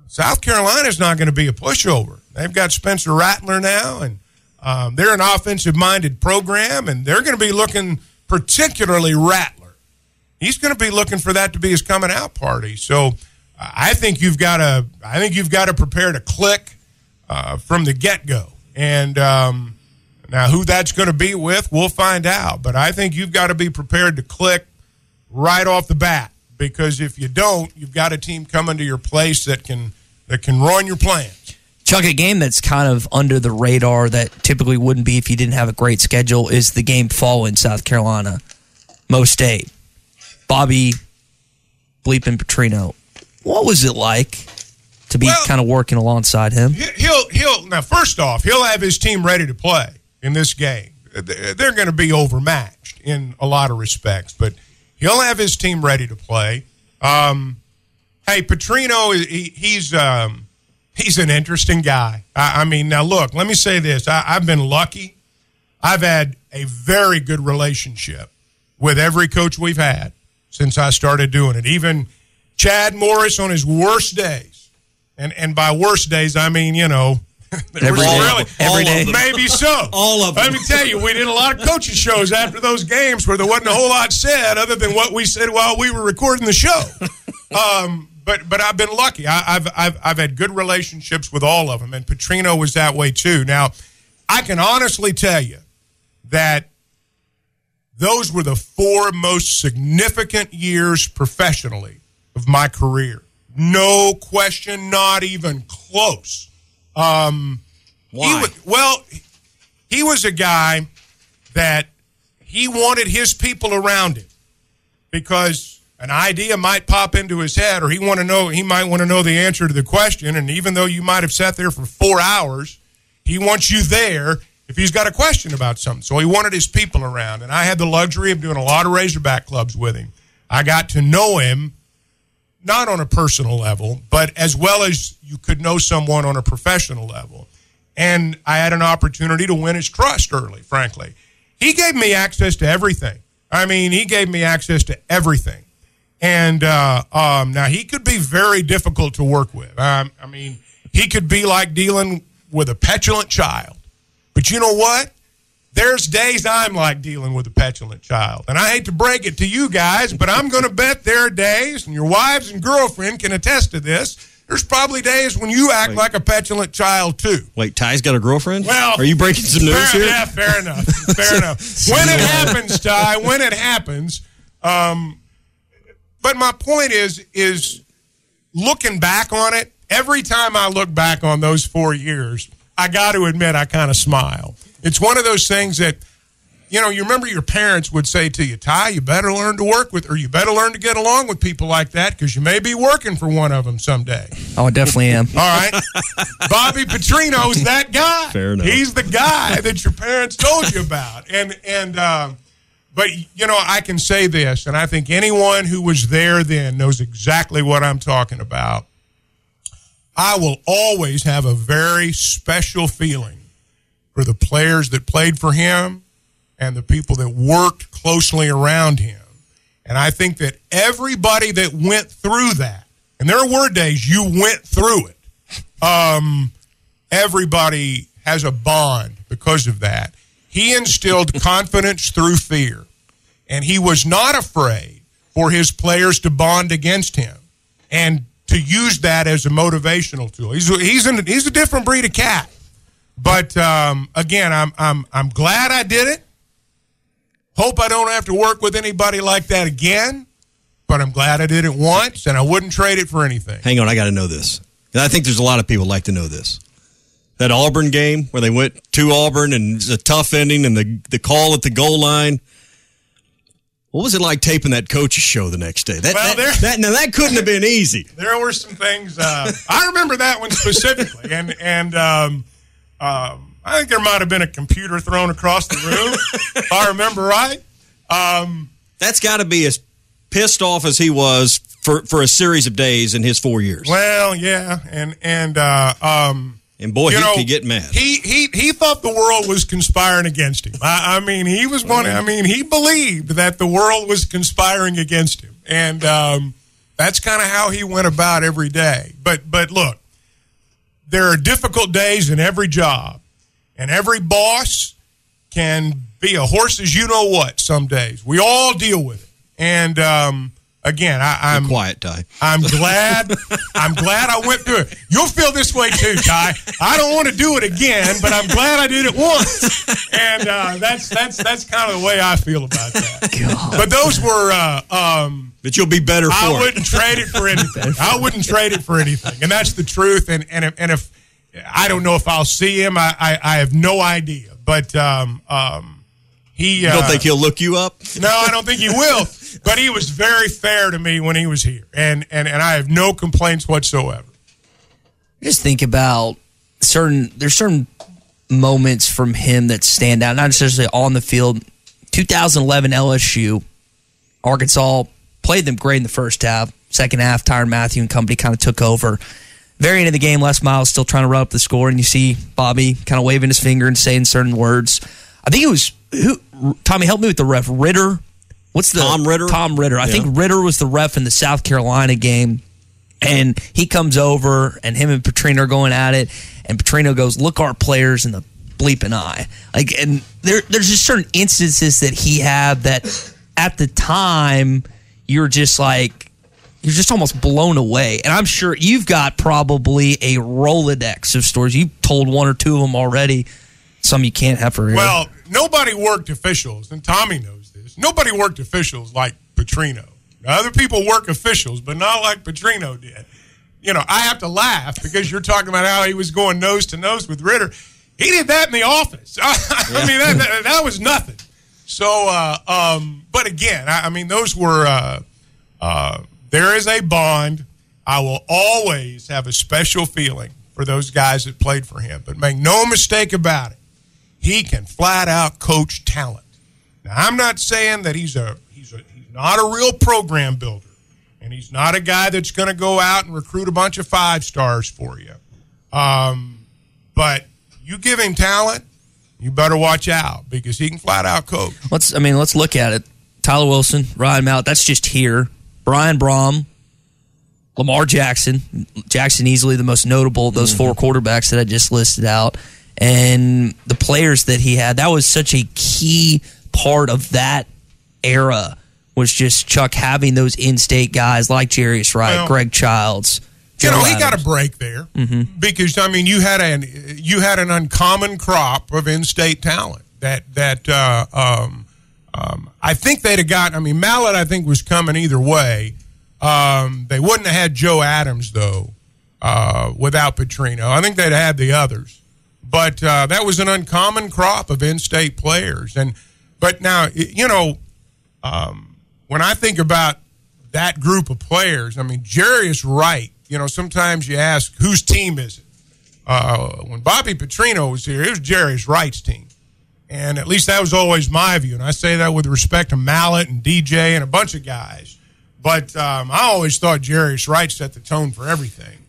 South Carolina's not going to be a pushover. They've got Spencer Rattler now, and um, they're an offensive minded program, and they're going to be looking particularly Rattler. He's going to be looking for that to be his coming out party. So I think you've got to I think you've got to prepare to click uh, from the get go, and um, now, who that's going to be with, we'll find out. But I think you've got to be prepared to click right off the bat because if you don't, you've got a team coming to your place that can that can ruin your plans.
Chuck, a game that's kind of under the radar that typically wouldn't be if you didn't have a great schedule is the game fall in South Carolina, Mo State. Bobby Bleeping Petrino. What was it like to be well, kind of working alongside him?
He'll he'll now first off he'll have his team ready to play in this game. They're going to be overmatched in a lot of respects, but he'll have his team ready to play. Um, hey, Petrino, he, he's um, he's an interesting guy. I, I, mean, now look, let me say this: I, I've been lucky. I've had a very good relationship with every coach we've had since I started doing it. Even Chad Morris on his worst days, and and by worst days I mean you know. [laughs]
Every day.
really,
Every day.
maybe so. [laughs]
All of them.
Let me tell you, we did a lot of coaching shows after those games where there wasn't a whole lot said other than what we said while we were recording the show. [laughs] Um, but but I've been lucky. I, I've I've I've had good relationships with all of them, and Petrino was that way too. Now, I can honestly tell you that those were the four most significant years professionally of my career. No question, not even close. Um,
Why?
He was, well, he was a guy that he wanted his people around him because an idea might pop into his head or he want to know he might want to know the answer to the question. And even though you might have sat there for 4 hours he wants you there if he's got a question about something. So he wanted his people around. And I had the luxury of doing a lot of Razorback clubs with him. I got to know him not on a personal level but as well as you could know someone on a professional level and I had an opportunity to win his trust early frankly he gave me access to everything I mean he gave me access to everything and uh, um, now he could be very difficult to work with. Um, I mean, he could be like dealing with a petulant child. But you know what? There's days I'm like dealing with a petulant child. And I hate to break it to you guys, but I'm going to bet there are days, and your wives and girlfriend can attest to this. There's probably days when you act like a petulant child too.
Wait, Ty's got a girlfriend?
Well,
are you breaking some news here?
Yeah, fair enough. Fair [laughs] enough. When it happens, Ty, when it happens, um, but my point is, is looking back on it. Every time I look back on those four years, I got to admit I kind of smile. It's one of those things that, you know, you remember your parents would say to you, Ty, you better learn to work with, or you better learn to get along with people like that because you may be working for one of them someday.
Oh, I definitely am.
All right. Bobby Petrino's that guy.
Fair enough.
He's the guy that your parents told you about. And and uh, but you know, I can say this, and I think anyone who was there then knows exactly what I'm talking about. I will always have a very special feeling for the players that played for him and the people that worked closely around him. And I think that everybody that went through that, and there were days you went through it, um, everybody has a bond because of that. He instilled [laughs] confidence through fear, and he was not afraid for his players to bond against him and to use that as a motivational tool. He's he's an, he's a different breed of cat. But um, again, I'm I'm I'm glad I did it. Hope I don't have to work with anybody like that again. But I'm glad I did it once, and I wouldn't trade it for anything.
Hang on, I got to know this. And I think there's a lot of people like to know this. That Auburn game where they went to Auburn and it's a tough ending and the the call at the goal line. What was it like taping that coach's show the next day? That,
Well,
that,
there-
that- now that couldn't have been easy. [laughs]
there were some things uh, I remember that one specifically, and and um, um, I think there might have been a computer thrown across the room, if I remember right. Um,
That's got to be as pissed off as he was for, for a series of days in his four years.
well, yeah, and and uh, um,
And boy, he
know,
could get mad.
He he he thought the world was conspiring against him. I, I mean, he was one. I mean, he believed that the world was conspiring against him, and um, that's kind of how he went about every day. But but look, there are difficult days in every job, and every boss can be a horse as you know what. Some days we all deal with it, and um, again, I, I'm
Be quiet, Ty.
I'm [laughs] glad. I'm glad I went through it. You'll feel this way too, Ty. I don't want to do it again, but I'm glad I did it once, and uh, that's that's that's kind of the way I feel about that. But those were. Uh, um,
But you'll be better
I
for it.
wouldn't trade it for [laughs] anything. I wouldn't trade it for anything, and that's the truth. And and if, and if I don't know if I'll see him, I I, I have no idea. But um, um, he.
You don't
uh,
think he'll look you up?
no, I don't think he will. But he was very fair to me when he was here, and and and I have no complaints whatsoever.
just think about certain there's certain moments from him that stand out not necessarily on the field 2011 lsu arkansas played them great in the first half second half tyron matthew and company kind of took over very end of the game les miles still trying to run up the score and you see bobby kind of waving his finger and saying certain words i think it was who tommy help me with the ref ritter what's the
Tom Ritter?
Tom Ritter. I
Yeah.
think Ritter was the ref in the South Carolina game, and he comes over, and him and Petrino are going at it, and Petrino goes, "Look our players in the bleeping eye." Like, and there, there's just certain instances that he had that at the time you're just like you're just almost blown away. And I'm sure you've got probably a Rolodex of stories. You've told one or two of them already. Some you can't have for real.
Well, nobody worked officials, and Tommy knows this. Nobody worked officials like Petrino. Now, other people work officials, but not like Petrino did. You know, I have to laugh because you're talking about how he was going nose to nose with Ritter. He did that in the office. [laughs] I mean, that, that, that was nothing. So, uh, um, but again, I, I mean, those were. Uh, uh, there is a bond. I will always have a special feeling for those guys that played for him. But make no mistake about it, he can flat out coach talent. Now, I'm not saying that he's a he's a he's not a real program builder, and he's not a guy that's going to go out and recruit a bunch of five stars for you. Um, but you give him talent, you better watch out because he can flat out coach.
let's I mean, let's look at it. Tyler Wilson, Ryan Mallett, that's just here. Brian Brohm, Lamar Jackson, Jackson easily the most notable of those four mm-hmm. quarterbacks that I just listed out. And the players that he had, that was such a key part of that era was just Chuck having those in-state guys like Jarius Wright,
Well,
Greg Childs.
You know, he got a break there
Mhm.
because I mean, you had an you had an uncommon crop of in-state talent that that uh, um, um, I think they'd have got. I mean, Mallett I think was coming either way. Um, they wouldn't have had Joe Adams though uh, without Petrino. I think they'd have had the others, but uh, that was an uncommon crop of in-state players. And but now you know um, when I think about that group of players, I mean, Jarius Wright, you know, sometimes you ask, whose team is it? Uh, when Bobby Petrino was here, it was Jarius Wright's team. And at least that was always my view. And I say that with respect to Mallett and DJ and a bunch of guys. But um, I always thought Jerry's Wright set the tone for everything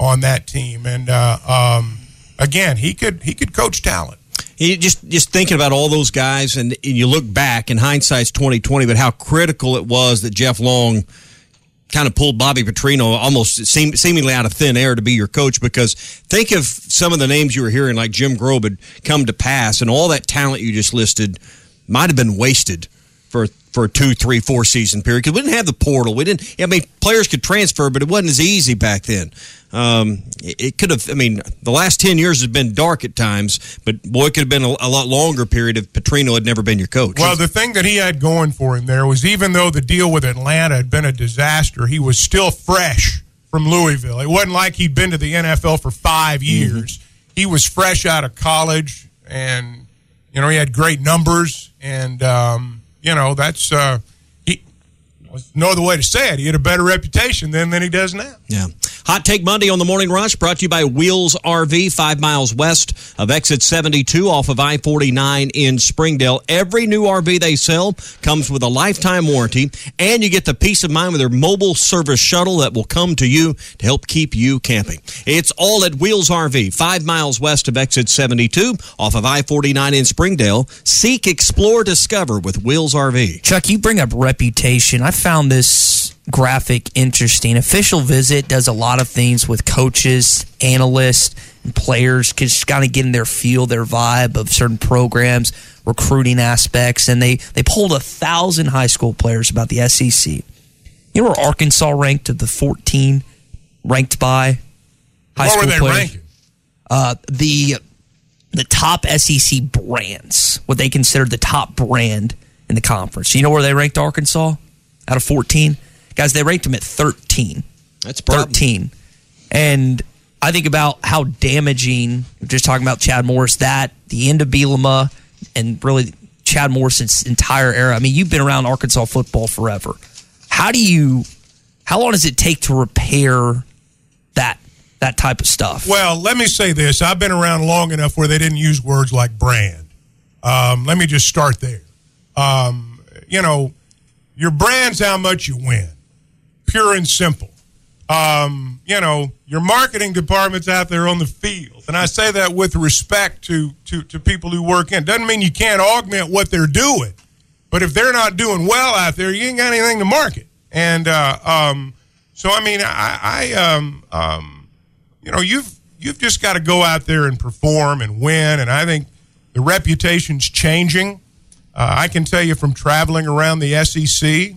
on that team. And uh, um, again, he could he could coach talent.
He just just thinking about all those guys, and, and you look back, and hindsight's twenty twenty, but how critical it was that Jeff Long kind of pulled Bobby Petrino almost seem, seemingly out of thin air to be your coach. Because think of some of the names you were hearing, like Jim Grobe had come to pass, and all that talent you just listed might have been wasted for for a two, three, four season period because we didn't have the portal. We didn't. I mean, players could transfer, but it wasn't as easy back then. Um, it, it could have. I mean, the last ten years has been dark at times, but boy, it could have been a, a lot longer period if Petrino had never been your coach.
Well, the thing that he had going for him there was even though the deal with Atlanta had been a disaster, he was still fresh from Louisville. It wasn't like he'd been to the NFL for five years. He was fresh out of college, and you know he had great numbers, and um, you know that's uh, he. No other way to say it. He had a better reputation then than he does now.
Yeah. Hot Take Monday on the Morning Rush brought to you by Wheels RV, five miles west of exit 72 off of I 49 in Springdale. Every new RV they sell comes with a lifetime warranty, and you get the peace of mind with their mobile service shuttle that will come to you to help keep you camping. It's all at Wheels RV, five miles west of exit 72 off of I 49 in Springdale. Seek, explore, discover with Wheels RV.
Chuck, you bring up reputation. I found this graphic interesting. Official Visit does a lot of things with coaches, analysts, and players, just kind of getting their feel, their vibe of certain programs, recruiting aspects, and they they polled a thousand high school players about the SEC. You know where Arkansas ranked of the fourteen ranked by high
What
school
were they
players?
ranking?
Uh, the the top SEC brands, what they considered the top brand in the conference. You know where they ranked Arkansas out of 14? Guys, they ranked him at 13.
That's
13. And I think about how damaging, just talking about Chad Morris, that, the end of Bielema, and really Chad Morris's entire era. I mean, you've been around Arkansas football forever. How do you, how long does it take to repair that that type of stuff?
Well, let me say this. I've been around long enough where they didn't use words like brand. Um, let me just start there. Um, you know, your brand's how much you win, pure and simple. Um, you know, your marketing department's out there on the field. And I say that with respect to, to, to people who work in. Doesn't mean you can't augment what they're doing, but if they're not doing well out there, you ain't got anything to market. And uh, um, so, I mean, I, I um, um, you know, you've you've just got to go out there and perform and win. And I think the reputation's changing. Uh, I can tell you from traveling around the SEC,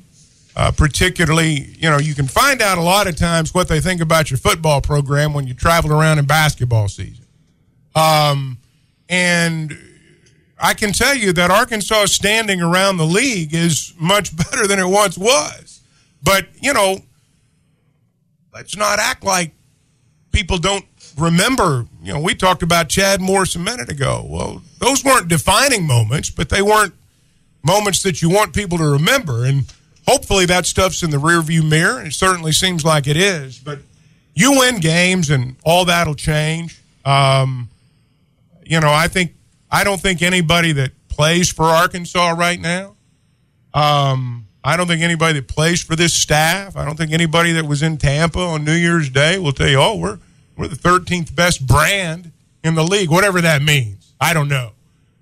uh, particularly, you know, you can find out a lot of times what they think about your football program when you travel around in basketball season. Um, and I can tell you that Arkansas standing around the league is much [laughs] better than it once was. But, you know, let's not act like people don't remember. You know, we talked about Chad Morris a minute ago. Well, those weren't defining moments, but they weren't moments that you want people to remember. And hopefully that stuff's in the rearview mirror. It certainly seems like it is. But you win games and all that'll change. Um, you know, I think I don't think anybody that plays for Arkansas right now. Um, I don't think anybody that plays for this staff. I don't think anybody that was in Tampa on New Year's Day will tell you, "Oh, we're we're the 13th best brand in the league," whatever that means. I don't know.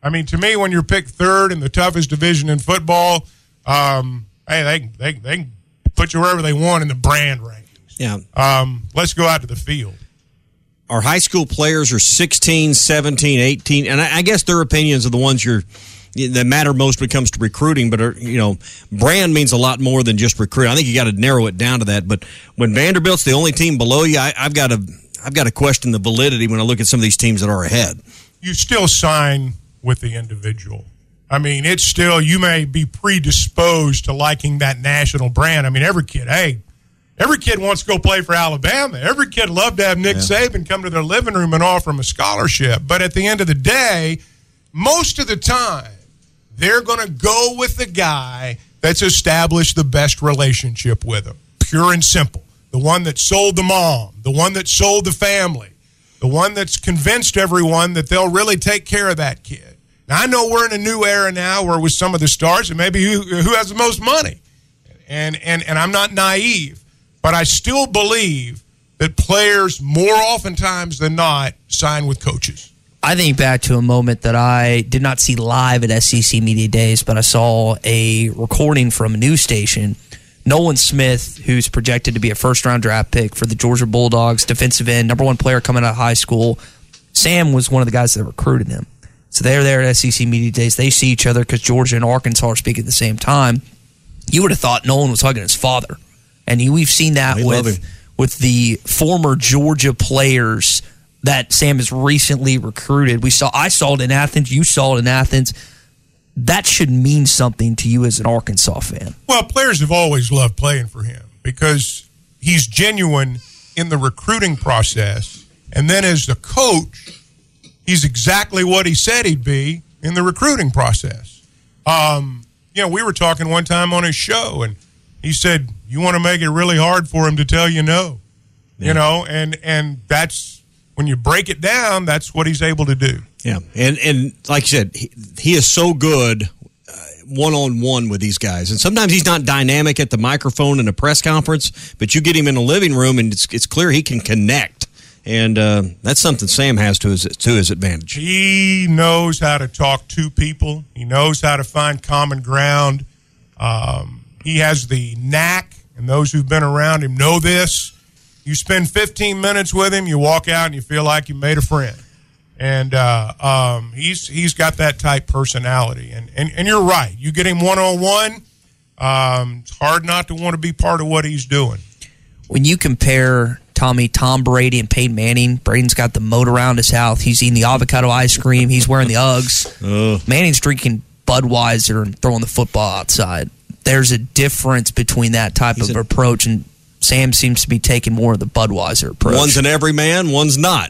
I mean, to me, when you're picked third in the toughest division in football, um, hey, they they they can put you wherever they want in the brand rankings.
Yeah.
Um, let's go out to the field.
Our high school players are 16, 17, 18, and I, I guess their opinions are the ones you're that matter most when it comes to recruiting. But are, you know, brand means a lot more than just recruit. I think you got to narrow it down to that. But when Vanderbilt's the only team below you, I, I've got to I've got to question the validity when I look at some of these teams that are ahead.
You still sign with the individual. I mean, it's still you may be predisposed to liking that national brand. I mean, every kid, hey, every kid wants to go play for Alabama. Every kid loved to have Nick
Yeah.
Saban come to their living room and offer them a scholarship. But at the end of the day, most of the time, they're going to go with the guy that's established the best relationship with them. Pure and simple. The one that sold the mom, the one that sold the family, the one that's convinced everyone that they'll really take care of that kid. Now, I know we're in a new era now where with some of the stars, and maybe who, who has the most money. And, and, and I'm not naive, but I still believe that players more oftentimes than not sign with coaches.
I think back to a moment that I did not see live at SEC Media Days, but I saw a recording from a news station. Nolan Smith, who's projected to be a first round draft pick for the Georgia Bulldogs, defensive end, number one player coming out of high school. Sam was one of the guys that recruited him. So they're there at SEC Media Days. They see each other because Georgia and Arkansas are speaking at the same time. You would have thought Nolan was hugging his father. And you, we've seen that
We
with, with the former Georgia players that Sam has recently recruited. We saw I saw it in Athens, you saw it in Athens. That should mean something to you as an Arkansas fan.
Well, players have always loved playing for him because he's genuine in the recruiting process. And then as the coach, he's exactly what he said he'd be in the recruiting process. Um, you know, we were talking one time on his show, and he said, You want to make it really hard for him to tell you no. You know, and and that's when you break it down, that's what he's able to do.
Yeah, and and like you said, he, he is so good one on one with these guys, and sometimes he's not dynamic at the microphone in a press conference, but you get him in a living room, and it's it's clear he can connect, and uh, that's something Sam has to his to his advantage.
He knows how to talk to people. He knows how to find common ground. Um, he has the knack, and those who've been around him know this. You spend 15 minutes with him, you walk out, and you feel like you made a friend. And uh, um, he's he's got that type personality. And and, and you're right. You get him one on one. It's hard not to want to be part of what he's doing.
When you compare Tommy, Tom Brady, and Peyton Manning, Brady's got the moat around his house. He's eating the avocado ice cream. He's wearing the Uggs. Manning's drinking Budweiser and throwing the football outside. There's a difference between that type of approach, and Sam seems to be taking more of the Budweiser approach.
One's an everyman, one's not.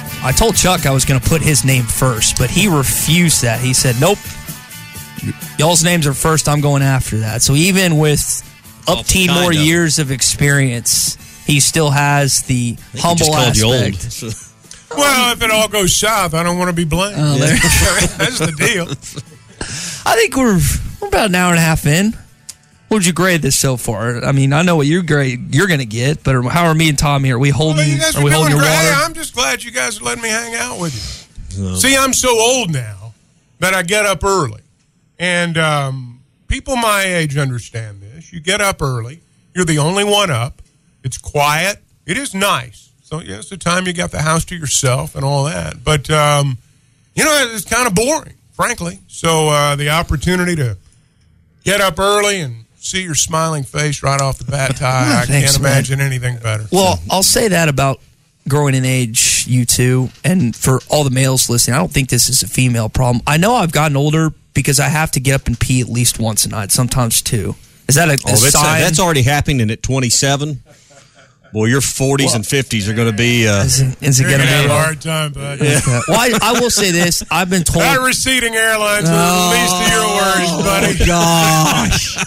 I told Chuck I was going to put his name first, but he refused that. He said, "Nope, y'all's names are first. I'm going after that." So even with up teen
kind
more
of.
years of experience, he still has the humble
just called you
aspect.
old. [laughs]
Well, if it all goes south, I don't want to be blamed.
Oh, there- [laughs]
That's the deal.
I think we're we're about an hour and a half in. What would you grade this so far? I mean, I know what your grade you're going to get, but how are me and Tommy? Are we holding?
You guys
are we holding your
great.
water?
I'm just glad you guys are letting me hang out with you. See, I'm so old now that I get up early. And um, people my age understand this. You get up early, you're the only one up. It's quiet, it is nice. So, yeah, it's the time you got the house to yourself and all that. But, um, you know, it's kind of boring, frankly. So, uh, the opportunity to get up early and see your smiling face right off the bat, Ty, I [laughs]
Thanks,
can't
man.
imagine anything better.
Well, I'll say that about growing in age, you two, and for all the males listening, I don't think this is a female problem. I know I've gotten older because I have to get up and pee at least once a night, sometimes two. Is that a, a
Oh, that's, uh,
sign?
that's already happening at 27. Boy, your 40s and 50s are going to be. Uh,
is it, is it
gonna have a hard time, bud.
well, I, I will say this: I've been told.
That receding airlines are the least of your worries, buddy.
gosh.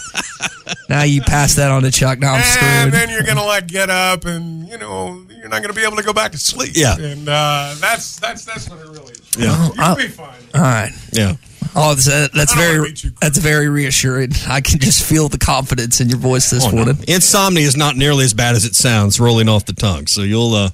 now you pass that on to Chuck. Now I'm
And
screwed.
And then you're gonna like get up, and you know you're not gonna be able to go back to sleep.
Yeah.
and uh, that's that's that's what it really is.
Yeah.
you'll be fine.
All right.
yeah.
Oh, that's, uh, that's
I don't wanna
very that's very reassuring. I can just feel the confidence in your voice this
Oh, no.
morning.
Insomnia is not nearly as bad as it sounds rolling off the tongue. So you'll uh,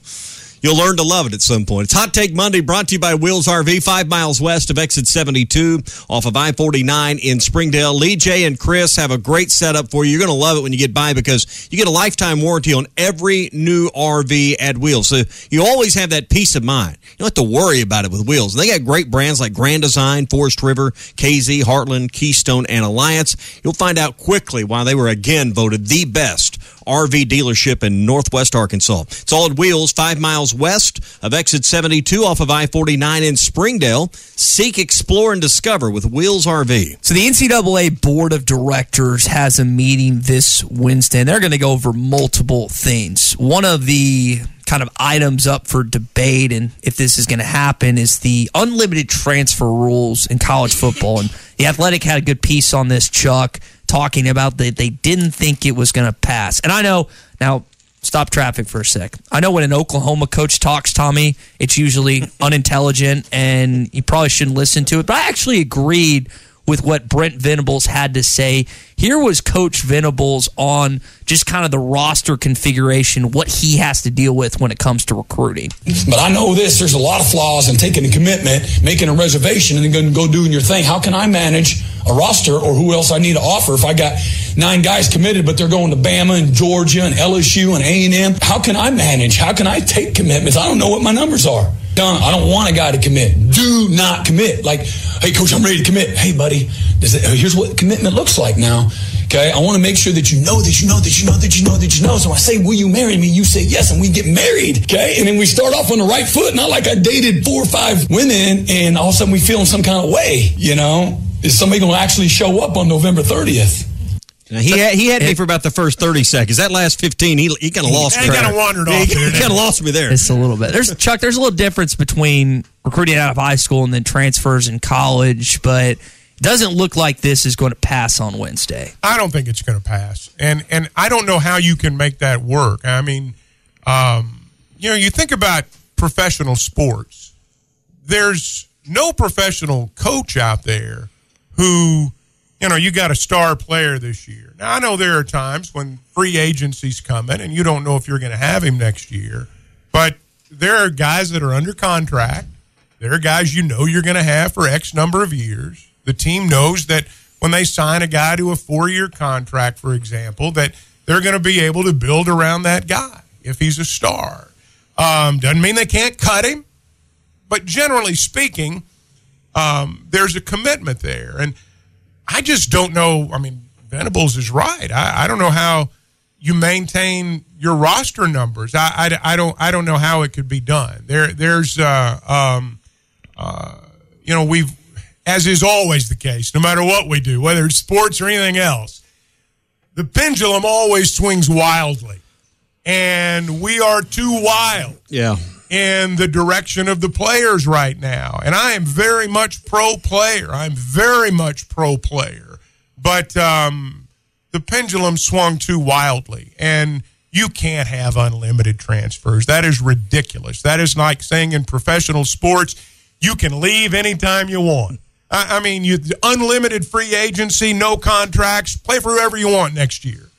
you'll learn to love it at some point. It's Hot Take Monday brought to you by Wheels RV, five miles west of exit 72 off of I 49 in Springdale. Lee, J and Chris have a great setup for you. You're going to love it when you get by because you get a lifetime warranty on every new RV at Wheels. So you always have that peace of mind. You don't have to worry about it with Wheels. They got great brands like Grand Design, Forest River, KZ, Heartland, Keystone, and Alliance. You'll find out quickly why they were again voted the best RV dealership in Northwest Arkansas. It's all at Wheels, five miles west of exit 72 off of I 49 in Springdale. Seek, explore, and discover with Wheels RV.
So the NCAA board of directors has a meeting this Wednesday, and they're going to go over multiple things. One of the kind of items up for debate, and if this is going to happen, is the unlimited transfer rules in college football. And the Athletic had a good piece on this, Chuck, talking about that they didn't think it was going to pass. And I know now. Stop traffic for a sec. I know when an Oklahoma coach talks, Tommy, it's usually [laughs] unintelligent and you probably shouldn't listen to it. But I actually agreed with what Brent Venables had to say. Here was Coach Venables on just kind of the roster configuration, what he has to deal with when it comes to recruiting.
But I know this there's a lot of flaws in taking a commitment, making a reservation, and then going to go doing your thing. How can I manage a roster or who else I need to offer if I got nine guys committed, but they're going to Bama and Georgia and LSU and A&M? How can I manage? How can I take commitments? I don't know what my numbers are. I don't want a guy to commit. Do not commit. Like, hey, coach, I'm ready to commit. Hey, buddy, it, here's what commitment looks like now. Okay, I want to make sure that you know that you know that you know that you know that you know. So I say, "Will you marry me?" You say yes, and we get married. Okay, and then we start off on the right foot. Not like I dated four or five women, and all of a sudden we feel in some kind of way. You know, is somebody going to actually show up on November thirtieth?
Now, he had, he had me for about the first 30 seconds. That last 15, he, he kind of lost
He
me.
kinda wandered off there,
He, kind of lost me there.
It's a little bit. There's Chuck. There's a little difference between recruiting out of high school and then transfers in college, but it doesn't look like this is going to pass on Wednesday.
I don't think it's going to pass, and and I don't know how you can make that work. I mean, um, you know, you think about professional sports. There's no professional coach out there who you know, you got a star player this year. Now, I know there are times when free agency's coming and you don't know if you're going to have him next year, but there are guys that are under contract. There are guys you know you're going to have for X number of years. The team knows that when they sign a guy to a four year contract, for example, that they're going to be able to build around that guy if he's a star. Um, doesn't mean they can't cut him, but generally speaking, um, there's a commitment there. And I just don't know. I mean, Venables is right. I, I don't know how you maintain your roster numbers. I, I, I, don't I don't know how it could be done. There there's uh, um, uh, you know we've as is always the case, no matter what we do, whether it's sports or anything else, the pendulum always swings wildly, and we are too wild.
Yeah.
In the direction of the players right now. And I am very much pro player. I'm very much pro player. But um, the pendulum swung too wildly. And you can't have unlimited transfers. That is ridiculous. That is like saying in professional sports, you can leave anytime you want. I, I mean, you unlimited free agency, no contracts, play for whoever you want next year.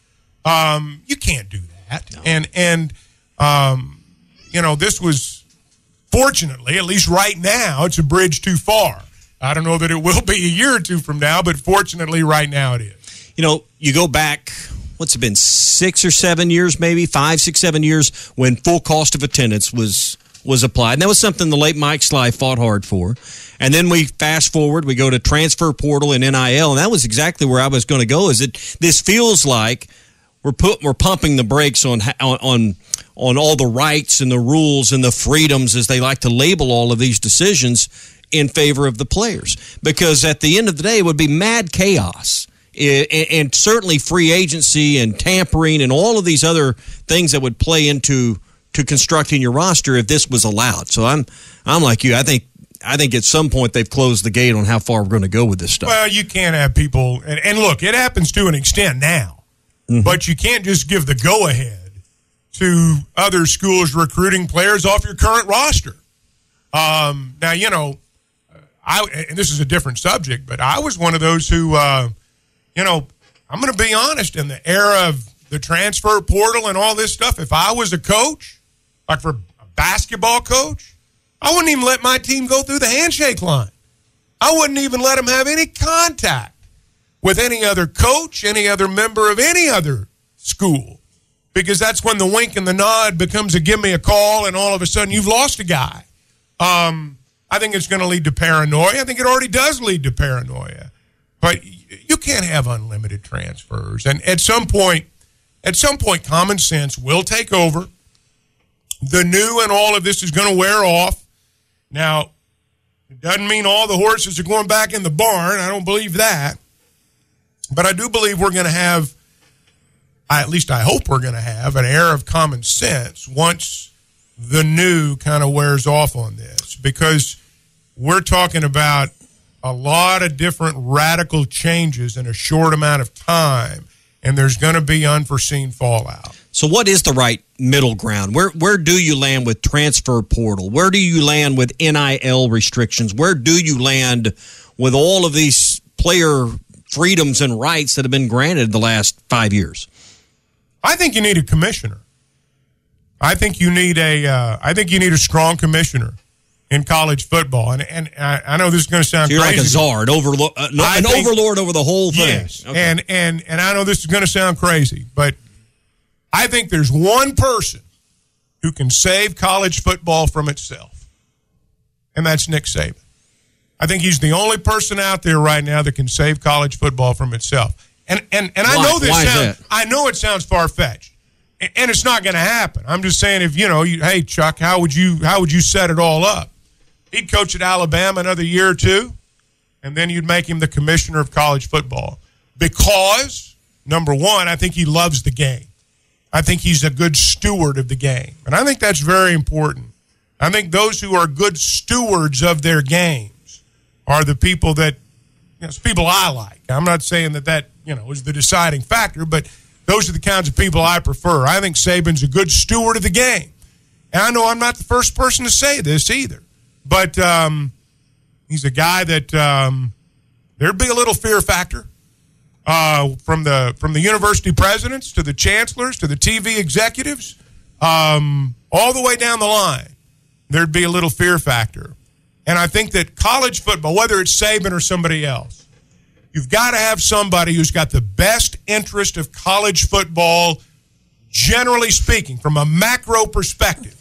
Um, you can't do that. No. And and um, you know, this was fortunately, at least right now, it's a bridge too far. I don't know that it will be a year or two from now, but fortunately, right now it is.
You know, you go back, what's it been, six or seven years, maybe five, six, seven years, when full cost of attendance was was applied. And that was something the late Mike Slive fought hard for. And then we fast forward, we go to transfer portal and NIL, and that was exactly where I was going to go. Is it this feels like we're put we're pumping the brakes on on on on all the rights and the rules and the freedoms as they like to label all of these decisions in favor of the players because at the end of the day it would be mad chaos and certainly free agency and tampering and all of these other things that would play into to constructing your roster if this was allowed. So I'm I'm like you. I think I think at some point they've closed the gate on how far we're going to go with this stuff.
Well, you can't have people, and, and look, it happens to an extent now, mm-hmm. but you can't just give the go ahead to other schools recruiting players off your current roster. Um, now, you know, I and this is a different subject, but I was one of those who, uh, you know, I'm going to be honest. In the era of the transfer portal and all this stuff, if I was a coach, like for a basketball coach, I wouldn't even let my team go through the handshake line. I wouldn't even let them have any contact with any other coach, any other member of any other school, because that's when the wink and the nod becomes a give me a call, and all of a sudden you've lost a guy. Um, I think it's going to lead to paranoia. I think it already does lead to paranoia. But you can't have unlimited transfers. And at some point, at some point, common sense will take over. The new and all of this is going to wear off. Now, it doesn't mean all the horses are going back in the barn. I don't believe that. But I do believe we're going to have, at least I hope we're going to have, an air of common sense once the new kind of wears off on this because we're talking about a lot of different radical changes in a short amount of time, and there's going to be unforeseen fallout.
So, what is the right middle ground? Where where do you land with transfer portal? Where do you land with NIL restrictions? Where do you land with all of these player freedoms and rights that have been granted the last five years?
I think you need a commissioner. I think you need a. Uh, I think you need a strong commissioner in college football. And and I, I know this is going to sound
so you're
crazy.
like a czar, an, overlo- uh, no, an think, overlord over the whole thing.
Yes, okay. and and and I know this is going to sound crazy, but I think there's one person who can save college football from itself, and that's Nick Saban. I think he's the only person out there right now that can save college football from itself. And and and I know this sounds I know it sounds far fetched, and it's not going to happen. I'm just saying if you know, you, hey Chuck, how would you how would you set it all up? He'd coach at Alabama another year or two, and then you'd make him the commissioner of college football because number one, I think he loves the game. I think he's a good steward of the game. And I think that's very important. I think those who are good stewards of their games are the people that, you know, people I like. I'm not saying that that, you know, is the deciding factor, but those are the kinds of people I prefer. I think Saban's a good steward of the game. And I know I'm not the first person to say this either, but um, he's a guy that um, there'd be a little fear factor uh, from the from the university presidents to the chancellors to the TV executives, um, all the way down the line, there'd be a little fear factor. And I think that college football, whether it's Saban or somebody else, you've got to have somebody who's got the best interest of college football, generally speaking, from a macro perspective.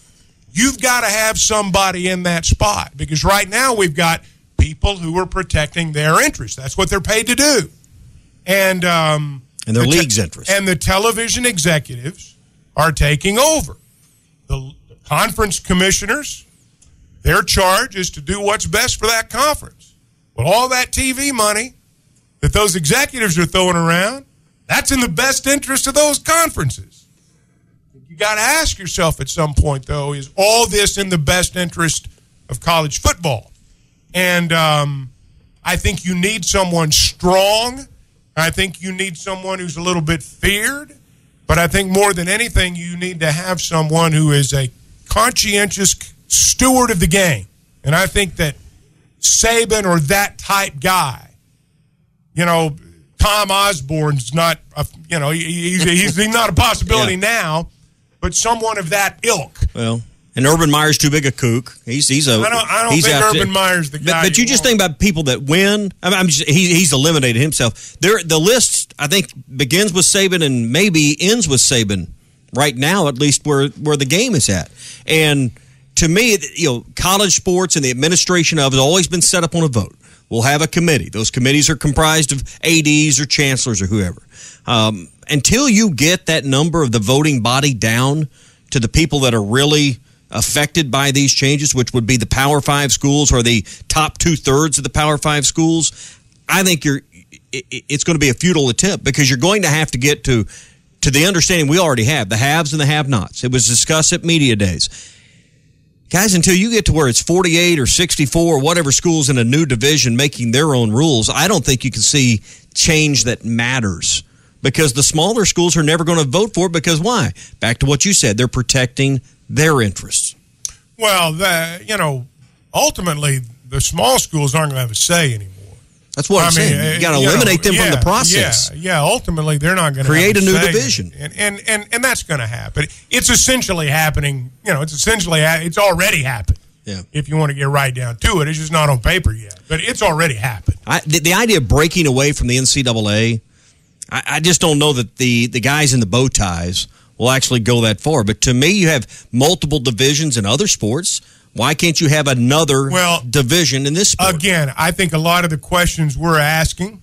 You've got to have somebody in that spot because right now we've got people who are protecting their interests. That's what they're paid to do. And um,
And their
the te-
league's interest.
And the television executives are taking over. The, the conference commissioners, their charge is to do what's best for that conference. Well, all that TV money that those executives are throwing around, that's in the best interest of those conferences. You got to ask yourself at some point, though, is all this in the best interest of college football? And um, I think you need someone strong. I think you need someone who's a little bit feared. But I think more than anything, you need to have someone who is a conscientious steward of the game. And I think that Saban or that type guy, you know, Tom Osborne's not, a, you know, he's, he's, he's not a possibility [laughs]
Yeah.
now, but someone of that ilk.
Well, and Urban Meyer's too big a kook. He's he's a.
I don't- I don't
he's
think Urban Meyer's the
But-
guy
But,
you
you just think about people that win. I mean, I'm just, he, he's eliminated himself. There, the list I think begins with Saban and maybe ends with Saban. Right now, at least where where the game is at, and to me, you know, college sports and the administration of it has always been set up on a vote. We'll have a committee. Those committees are comprised of ads or chancellors or whoever. Um, until you get that number of the voting body down to the people that are really affected by these changes, which would be the Power Five schools or the top two thirds of the Power Five schools, I think you're it- it- it's going to be a futile attempt because you're going to have to get to to the understanding we already have the haves and the have-nots. It was discussed at media days. Guys, until you get to where it's 48 or 64 or whatever schools in a new division making their own rules, I don't think you can see change that matters because the smaller schools are never going to vote for it because why? Back to what you said, they're protecting their interests.
Well, the, you know, ultimately, the small schools aren't going to have a say anymore.
That's what I am saying.
uh,
You got to
know,
eliminate them from the process.
Yeah, yeah. Ultimately, they're not going to
Create a new division.
and and and, and that's going to happen. It's essentially happening. You know, it's essentially it's already happened.
Yeah.
If you want to get right down to it, it's just not on paper yet, but it's already happened.
I, the, the idea of breaking away from the NCAA, I, I just don't know that the, the guys in the bow ties will actually go that far. But to me, you have multiple divisions in other sports. Why can't you have another
Well,
division in this sport?
Again, I think a lot of the questions we're asking,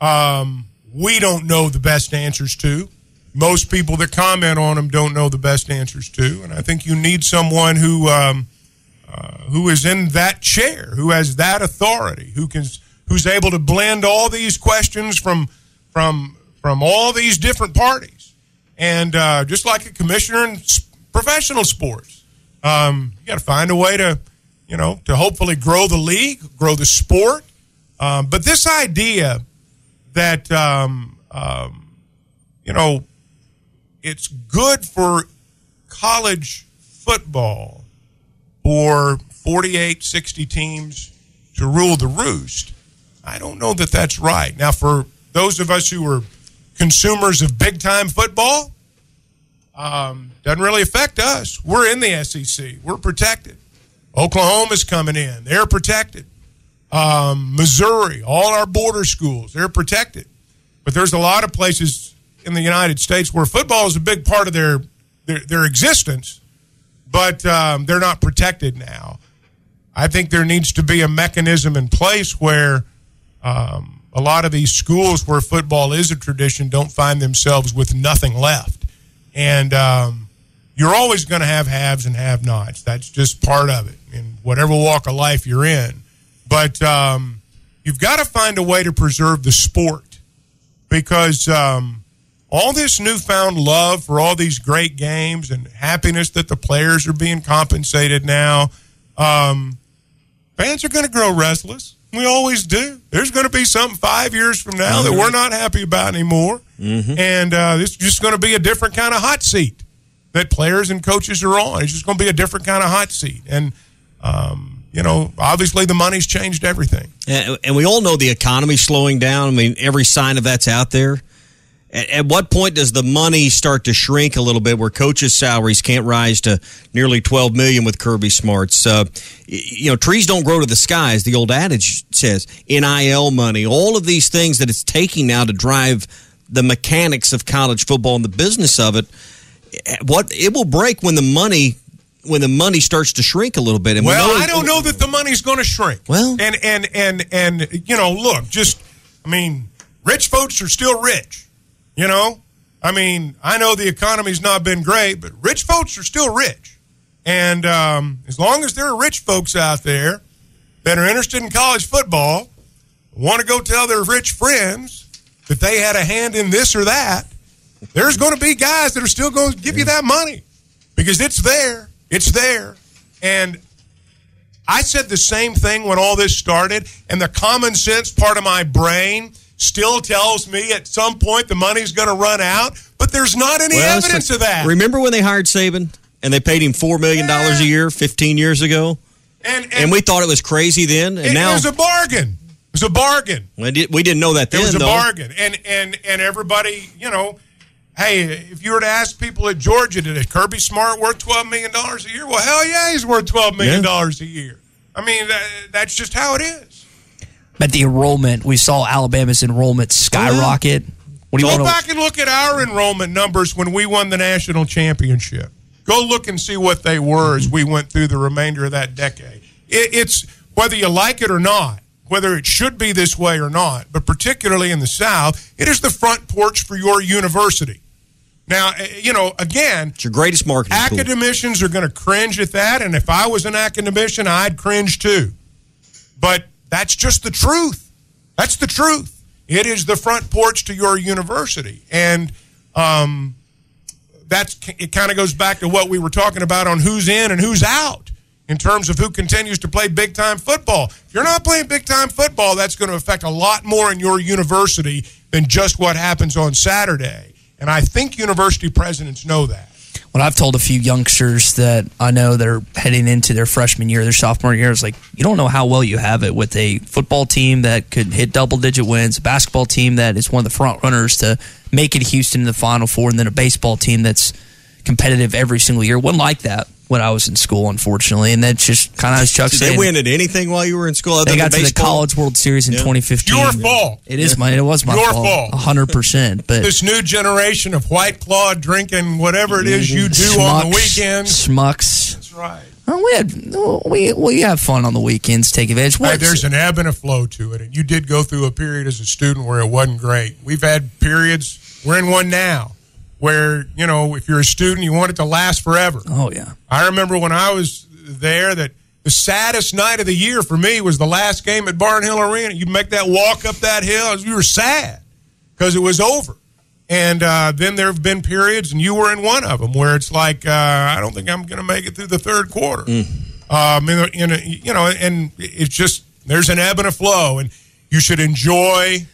um, we don't know the best answers to. Most people that comment on them don't know the best answers to, and I think you need someone who um, uh, who is in that chair, who has that authority, who can who's able to blend all these questions from from from all these different parties, and uh, just like a commissioner in professional sports, um, you got to find a way to you know to hopefully grow the league, grow the sport. Um, but this idea that um, um, you know it's good for college football for 48, 60 teams to rule the roost. I don't know that that's right. Now, for those of us who are consumers of big time football, um, doesn't really affect us. We're in the SEC, we're protected. Oklahoma's coming in, they're protected. Um, Missouri, all our border schools, they're protected. But there's a lot of places in the United States where football is a big part of their their, their existence, but um, they're not protected now. I think there needs to be a mechanism in place where um, a lot of these schools where football is a tradition don't find themselves with nothing left. And um, you're always going to have haves and have nots. That's just part of it in whatever walk of life you're in. But um, you've got to find a way to preserve the sport because um, all this newfound love for all these great games and happiness that the players are being compensated now, um, fans are going to grow restless. We always do. There's going to be something five years from now that we're not happy about anymore. And uh, it's just going to be a different kind of hot seat that players and coaches are on. It's just going to be a different kind of hot seat. And um, you know, obviously the money's changed everything.
And, and we all know the economy's slowing down. I mean, every sign of that's out there. At, at what point does the money start to shrink a little bit where coaches' salaries can't rise to nearly 12 million with Kirby Smarts? Uh, you know, trees don't grow to the sky, as the old adage says. NIL money, all of these things that it's taking now to drive the mechanics of college football and the business of it. What it will break when the money when the money starts to shrink a little bit. And
Well, I don't know that the money's going to shrink.
Well,
and and and and you know, look, just I mean, rich folks are still rich. You know, I mean, I know the economy's not been great, but rich folks are still rich. And um, as long as there are rich folks out there that are interested in college football, want to go tell their rich friends that they had a hand in this or that, there's going to be guys that are still going to give you that money because it's there. It's there. And I said the same thing when all this started, and the common sense part of my brain still tells me at some point the money's going to run out, but there's not any
Well,
evidence of that.
Remember when they hired Saban and they paid him four million dollars a year, fifteen years ago,
and,
and, we thought it was crazy then, and
it,
now it
was a bargain. It was a bargain.
we did- we didn't know that then, It
was a
though.
bargain, and and and everybody, you know, hey, if you were to ask people at Georgia, did Kirby Smart worth twelve million dollars a year? Well, hell yeah, he's worth twelve million dollars a year. I mean, that, that's just how it is.
But the enrollment, we saw Alabama's enrollment skyrocket. Oh, what do you
Go
want
back and look at our enrollment numbers when we won the national championship. Go look and see what they were as we went through the remainder of that decade. It, it's whether you like it or not, whether it should be this way or not, but particularly in the South, it is the front porch for your university. Now, eh, you know, again,
It's your greatest marketing tool.
academicians are going to cringe at that, and if I was an academician, I'd cringe too. But that's just the truth. That's the truth. It is the front porch to your university, and um, that's it. Kind of goes back to what we were talking about on who's in and who's out in terms of who continues to play big time football. If you're not playing big time football, that's going to affect a lot more in your university than just what happens on Saturday. And I think university presidents know that.
What I've told a few youngsters that I know that are heading into their freshman year, their sophomore year, is like you don't know how well you have it with a football team that could hit double digit wins, a basketball team that is one of the front runners to make it Houston in the Final Four, and then a baseball team that's competitive every single year. Wasn't like that when I was in school, unfortunately, and that's just kind of as Chuck
Did
said.
they win at anything while you were in school? Other
They
than
got to the? College World Series in
Yeah.
2015.
Your fault.
It is my. It was my
Your
fault.
fault.
hundred percent. But
this new generation of white claw drinking whatever it is you do on the weekends.
Schmucks.
That's right.
Oh, we had we we have fun on the weekends. Take advantage.
Hey, there's an ebb and a flow to it, and you did go through a period as a student where it wasn't great. We've had periods. We're in one now, where you know if you're a student, you want it to last forever.
Oh yeah.
I remember when I was there that the saddest night of the year for me was the last game at Barnhill Arena. You make that walk up that hill, you were sad because it was over. And uh, then there have been periods, and you were in one of them, where it's like, uh, I don't think I'm going to make it through the third quarter. Um, in a, you know, and it's just there's an ebb and a flow, and you should enjoy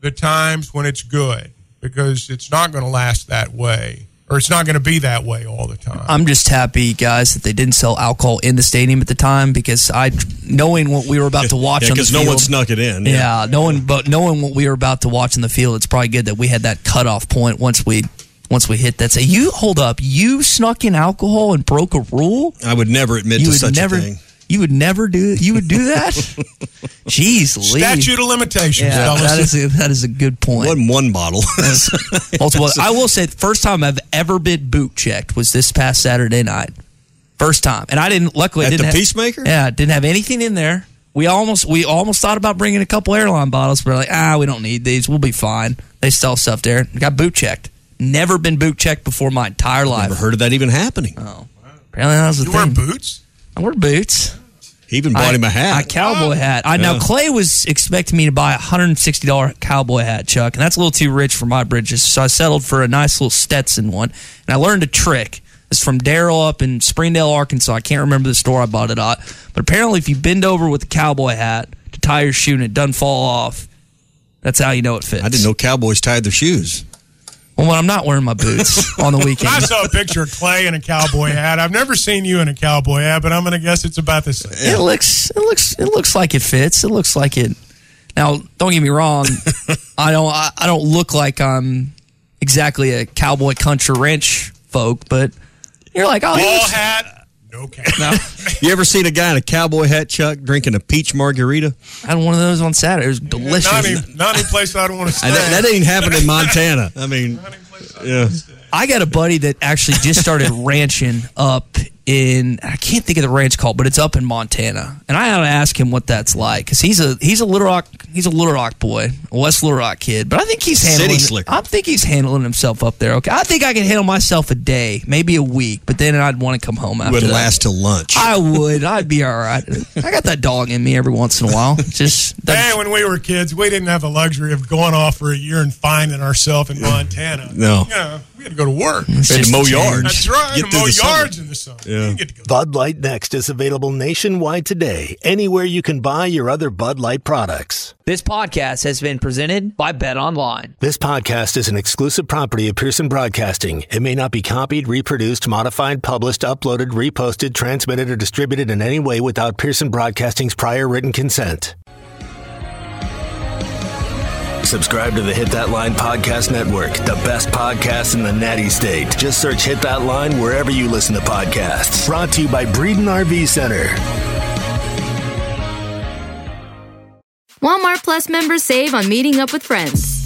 the times when it's good because it's not going to last that way, or it's not going to be that way all the time.
I'm just happy, guys, that they didn't sell alcohol in the stadium at the time because I, knowing what we were about to watch
Yeah,
on the
'cause no one snuck it in,
Yeah.
yeah.
knowing but knowing what we were about to watch in the field, it's probably good that we had that cutoff point once we once we hit that. Say, you hold up, you snuck in alcohol and broke a rule.
I would never admit
you
to
would
such
never,
a thing.
You would never do. You would do that. [laughs] Jeez, Lee.
Statute of limitations,
Yeah, that is a, that is a good point.
One one bottle. [laughs]
Multiple. [laughs] I will say, the first time I've ever been boot checked was this past Saturday night. First time, and I didn't. Luckily, I
At
didn't
the
have-
Peacemaker?
Yeah, didn't have anything in there. We almost we almost thought about bringing a couple airline bottles, but we're like, ah, we don't need these. We'll be fine. They sell stuff there. Got boot checked. Never been boot checked before my entire life.
Never heard of that even happening.
Oh, apparently that was the thing.
You
thing.
wear boots?
I wear boots.
He even bought
I-
him a hat.
A cowboy oh. hat. I now
Yeah.
Clay was expecting me to buy a hundred and sixty dollar cowboy hat, Chuck, and that's a little too rich for my bridges. So I settled for a nice little Stetson one, and I learned a trick. It's from Daryl up in Springdale, Arkansas. I can't remember the store I bought it at, but apparently, if you bend over with a cowboy hat to tie your shoe and it doesn't fall off, that's how you know it fits.
I didn't know cowboys tied their shoes.
Well, when I'm not wearing my boots [laughs] on the weekend.
I saw a picture of Clay in a cowboy hat. I've never seen you in a cowboy hat, but I'm going to guess it's about the same.
It looks it looks it looks like it fits. It looks like it. Now, don't get me wrong. [laughs] I don't I, I don't look like I'm exactly a cowboy country ranch folk, but you're like, oh,
Ball hat, no cap.
No.
You ever seen a guy in a cowboy hat, Chuck, drinking a peach margarita?
I had one of those on Saturday. It was delicious.
Not any, not any place I don't want to stay.
That, that ain't happening in Montana. I mean, yeah.
I got a buddy that actually just started [laughs] ranching up in I can't think of the ranch called, but it's up in Montana. And I had to ask him what that's like because he's a he's a Little Rock he's a Little Rock boy, a West Little Rock kid. But I think he's handling
slicker.
I think he's handling himself up there. Okay, I think I can handle myself a day, maybe a week, but then I'd want to come home after
Would
that.
last till lunch.
I would. I'd be all right. I got that dog in me every once in a while. Just
Hey, when we were kids, we didn't have the luxury of going off for a year and finding ourselves in Montana.
No.
Yeah, we had to go to work.
Had to mow yards.
That's right.
Get
to mow
the summer.
yards in the summer.
Yeah.
Bud Light Next is available nationwide today, anywhere you can buy your other Bud Light products.
This podcast has been presented by Bet Online.
This podcast is an exclusive property of Pearson Broadcasting. It may not be copied, reproduced, modified, published, uploaded, reposted, transmitted, or distributed in any way without Pearson Broadcasting's prior written consent. Subscribe to the Hit That Line Podcast Network, the best podcast in the natty state. Just search Hit That Line wherever you listen to podcasts. Brought to you by Breeden RV Center.
Walmart Plus members save on meeting up with friends.